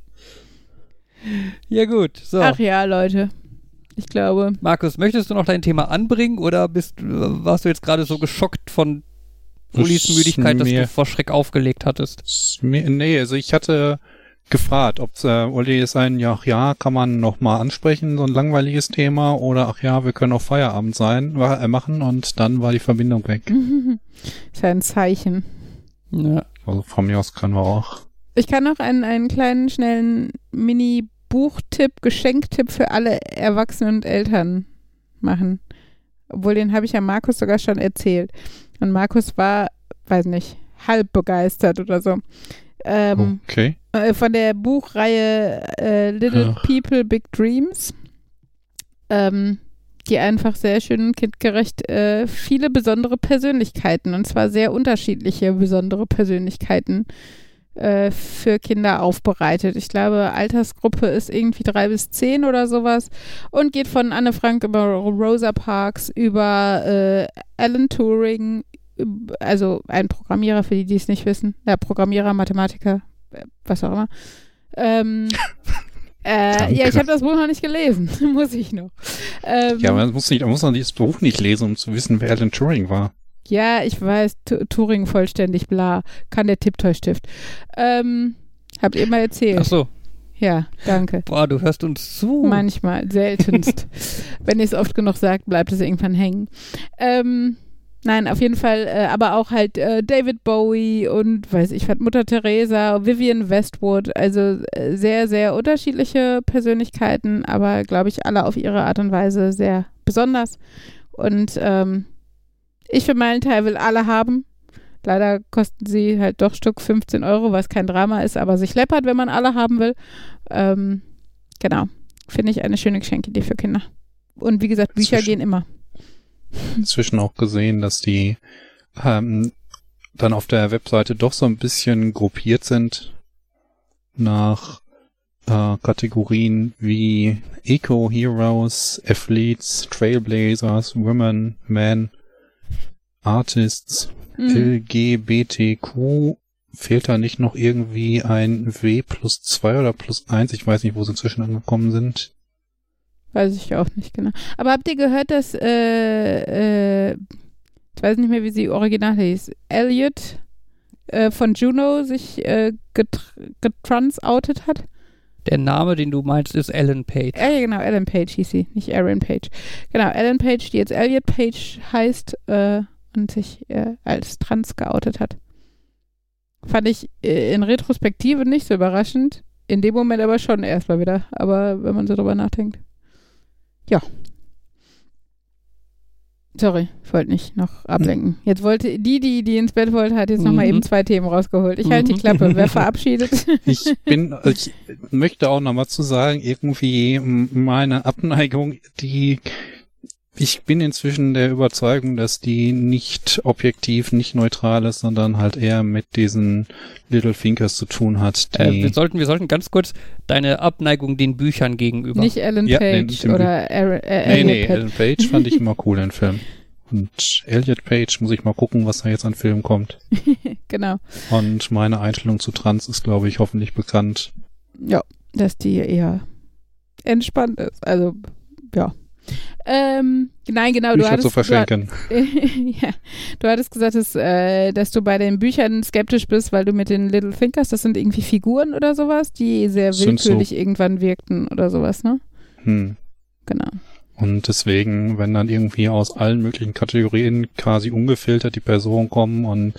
Ja, gut. So. Ach ja, Leute. Ich glaube. Markus, möchtest du noch dein Thema anbringen oder bist, warst du jetzt gerade so geschockt von Ulis Müdigkeit, dass du vor Schreck aufgelegt hattest? Mir- Nee, also ich hatte gefragt, ob äh, Uli ist ein, ja, ach ja, kann man noch mal ansprechen, so ein langweiliges Thema, oder ach ja, wir können auch Feierabend sein, äh, machen, und dann war die Verbindung weg. Ist ja ein Zeichen. Ja. Also von mir aus können wir auch. Ich kann noch einen, einen kleinen, schnellen Mini-Buchtipp, Geschenktipp für alle Erwachsenen und Eltern machen. Obwohl, den habe ich ja Markus sogar schon erzählt. Und Markus war, weiß nicht, halb begeistert oder so. Ähm, Okay. äh, von der Buchreihe äh, Little Ach. People, Big Dreams. Ähm, die einfach sehr schön kindgerecht äh, viele besondere Persönlichkeiten, und zwar sehr unterschiedliche besondere Persönlichkeiten äh, für Kinder aufbereitet. Ich glaube, Altersgruppe ist irgendwie drei bis zehn oder sowas und geht von Anne Frank über Rosa Parks über äh, Alan Turing, also ein Programmierer, für die, die es nicht wissen. Ja, Programmierer, Mathematiker, äh, was auch immer. Ähm, äh, ja, ich habe das Buch noch nicht gelesen. Muss ich noch. Ähm, Ja, man muss nicht, man muss noch dieses Buch nicht lesen, um zu wissen, wer Alan Turing war. ja, ich weiß, Tu- Turing vollständig, bla. Kann der Tipptoy-Stift. Ähm, habt ihr mal erzählt. Ach so. Ja, danke. Boah, du hörst uns zu. Manchmal, seltenst. Wenn ihr es oft genug sagt, bleibt es irgendwann hängen. Ähm, nein, auf jeden Fall, äh, aber auch halt äh, David Bowie und weiß ich was, Mutter Teresa, Vivian Westwood, also äh, sehr, sehr unterschiedliche Persönlichkeiten, aber glaube ich alle auf ihre Art und Weise sehr besonders. Und ähm, ich für meinen Teil will alle haben. Leider kosten sie halt doch Stück 15 Euro, was kein Drama ist, aber sich läppert, wenn man alle haben will. Ähm, genau. Finde ich eine schöne Geschenkidee für Kinder. Und wie gesagt, Bücher gehen immer. Inzwischen auch gesehen, dass die ähm, dann auf der Webseite doch so ein bisschen gruppiert sind nach äh, Kategorien wie Eco-Heroes, Athletes, Trailblazers, Women, Men, Artists, Mhm. LGBTQ. Fehlt da nicht noch irgendwie ein W plus zwei oder plus eins? Ich weiß nicht, wo sie inzwischen angekommen sind. Weiß ich auch nicht genau. Aber habt ihr gehört, dass, äh, äh, ich weiß nicht mehr, wie sie original hieß, Elliot äh, von Juno sich äh, getr getransoutet hat? Der Name, den du meinst, ist Ellen Page. Äh, ja, genau, Ellen Page hieß sie, nicht Aaron Page. Genau, Ellen Page, die jetzt Elliot Page heißt äh, und sich äh, als trans geoutet hat. Fand ich äh, in Retrospektive nicht so überraschend. In dem Moment aber schon erstmal wieder. Aber wenn man so drüber nachdenkt. Ja. Sorry, ich wollte nicht noch ablenken. Jetzt wollte die, die, die ins Bett wollte, hat jetzt Mhm. nochmal eben zwei Themen rausgeholt. Ich halte die Mhm. Klappe. Wer verabschiedet? Ich bin, ich möchte auch nochmal zu sagen, irgendwie meine Abneigung, die, ich bin inzwischen der Überzeugung, dass die nicht objektiv, nicht neutral ist, sondern halt eher mit diesen Little Thinkers zu tun hat, die, Äh, wir, sollten, wir sollten ganz kurz deine Abneigung den Büchern gegenüber. nicht Ellen Ja, Page den- oder Aaron, äh, nee, nee, Page. Ellen Page fand ich immer cool, den Film. Und Elliot Page muss ich mal gucken, was da jetzt an Film kommt. Genau. Und meine Einstellung zu Trans ist, glaube ich, hoffentlich bekannt. Ja, dass die eher entspannt ist. Also, ja. Ähm, nein, genau, du Bücher hattest, zu verschenken. Du, ja, du hattest gesagt, dass, äh, dass du bei den Büchern skeptisch bist, weil du mit den Little Thinkers, das sind irgendwie Figuren oder sowas, die sehr Sind so. willkürlich irgendwann wirkten oder sowas, ne? Hm. Genau. Und deswegen, wenn dann irgendwie aus allen möglichen Kategorien quasi ungefiltert die Personen kommen und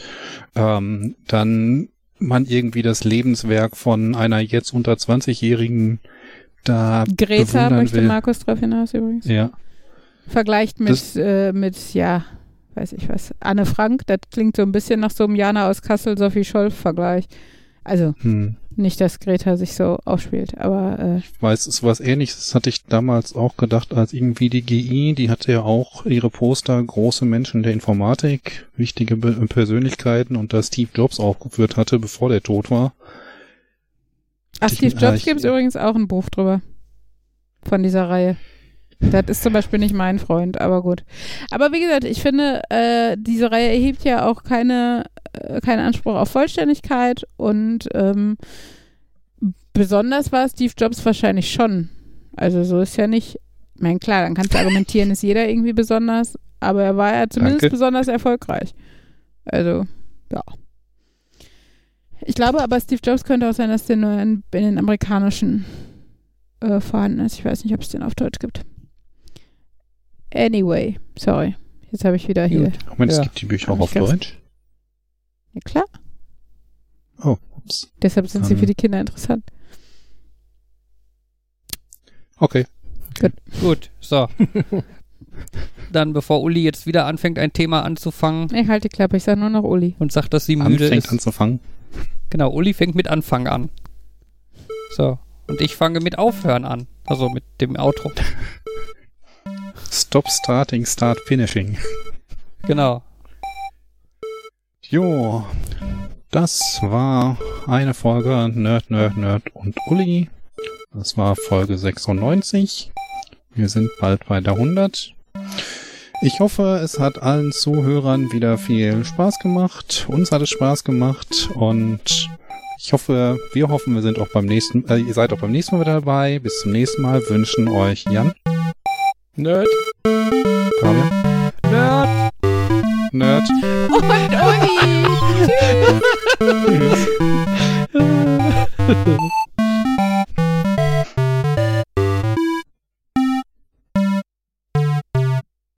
ähm, dann man irgendwie das Lebenswerk von einer jetzt unter 20-Jährigen da Greta möchte will. Markus drauf hinaus übrigens. Ja, Vergleicht mit, Das- äh, mit, ja, weiß ich was, Anne Frank, das klingt so ein bisschen nach so einem Jana aus Kassel, Sophie Scholz-Vergleich. Also, hm. nicht, dass Greta sich so aufspielt, aber äh, Ich weiß, es was ähnliches, das hatte ich damals auch gedacht, als irgendwie die GI, die hatte ja auch ihre Poster große Menschen der Informatik, wichtige Be Persönlichkeiten und da Steve Jobs aufgeführt hatte, bevor der tot war. Ach, Steve ah, Jobs gibt es übrigens auch ein Buch drüber. Von dieser Reihe. Das ist zum Beispiel nicht mein Freund, aber gut. Aber wie gesagt, ich finde, äh, diese Reihe erhebt ja auch keine, äh, keinen Anspruch auf Vollständigkeit und ähm, besonders war Steve Jobs wahrscheinlich schon. Also so ist ja nicht. Ich meine, klar, dann kannst du argumentieren, ist jeder irgendwie besonders, aber er war ja zumindest Danke. besonders erfolgreich. Also, ja. Ich glaube aber, Steve Jobs könnte auch sein, dass der nur in, in den amerikanischen äh, vorhanden ist. Ich weiß nicht, ob es den auf Deutsch gibt. Anyway, sorry. Jetzt habe ich wieder hier. Gut. Moment, es Ja. gibt die Bücher auch auf Deutsch. Ja, klar. Oh, ups. Deshalb sind sie Ähm. für die Kinder interessant. Okay. Gut, so. Dann, bevor Uli jetzt wieder anfängt, ein Thema anzufangen Ich halte die Klappe, ich sage nur noch Uli. und sagt, dass sie müde Anfängt ist. anzufangen. Genau, Uli fängt mit Anfang an. So. Und ich fange mit Aufhören an. Also mit dem Outro. Stop starting, start finishing. Genau. Jo, das war eine Folge Nerd, Nerd, Nerd und Uli. Das war Folge 96. Wir sind bald bei der 100. Ich hoffe, es hat allen Zuhörern wieder viel Spaß gemacht. Uns hat es Spaß gemacht und ich hoffe, wir hoffen, wir sind auch beim nächsten, äh, ihr seid auch beim nächsten Mal wieder dabei. Bis zum nächsten Mal wünschen euch Jan, Nerd. Fabian, Nerd. Nerd. Und Uli! Tschüss.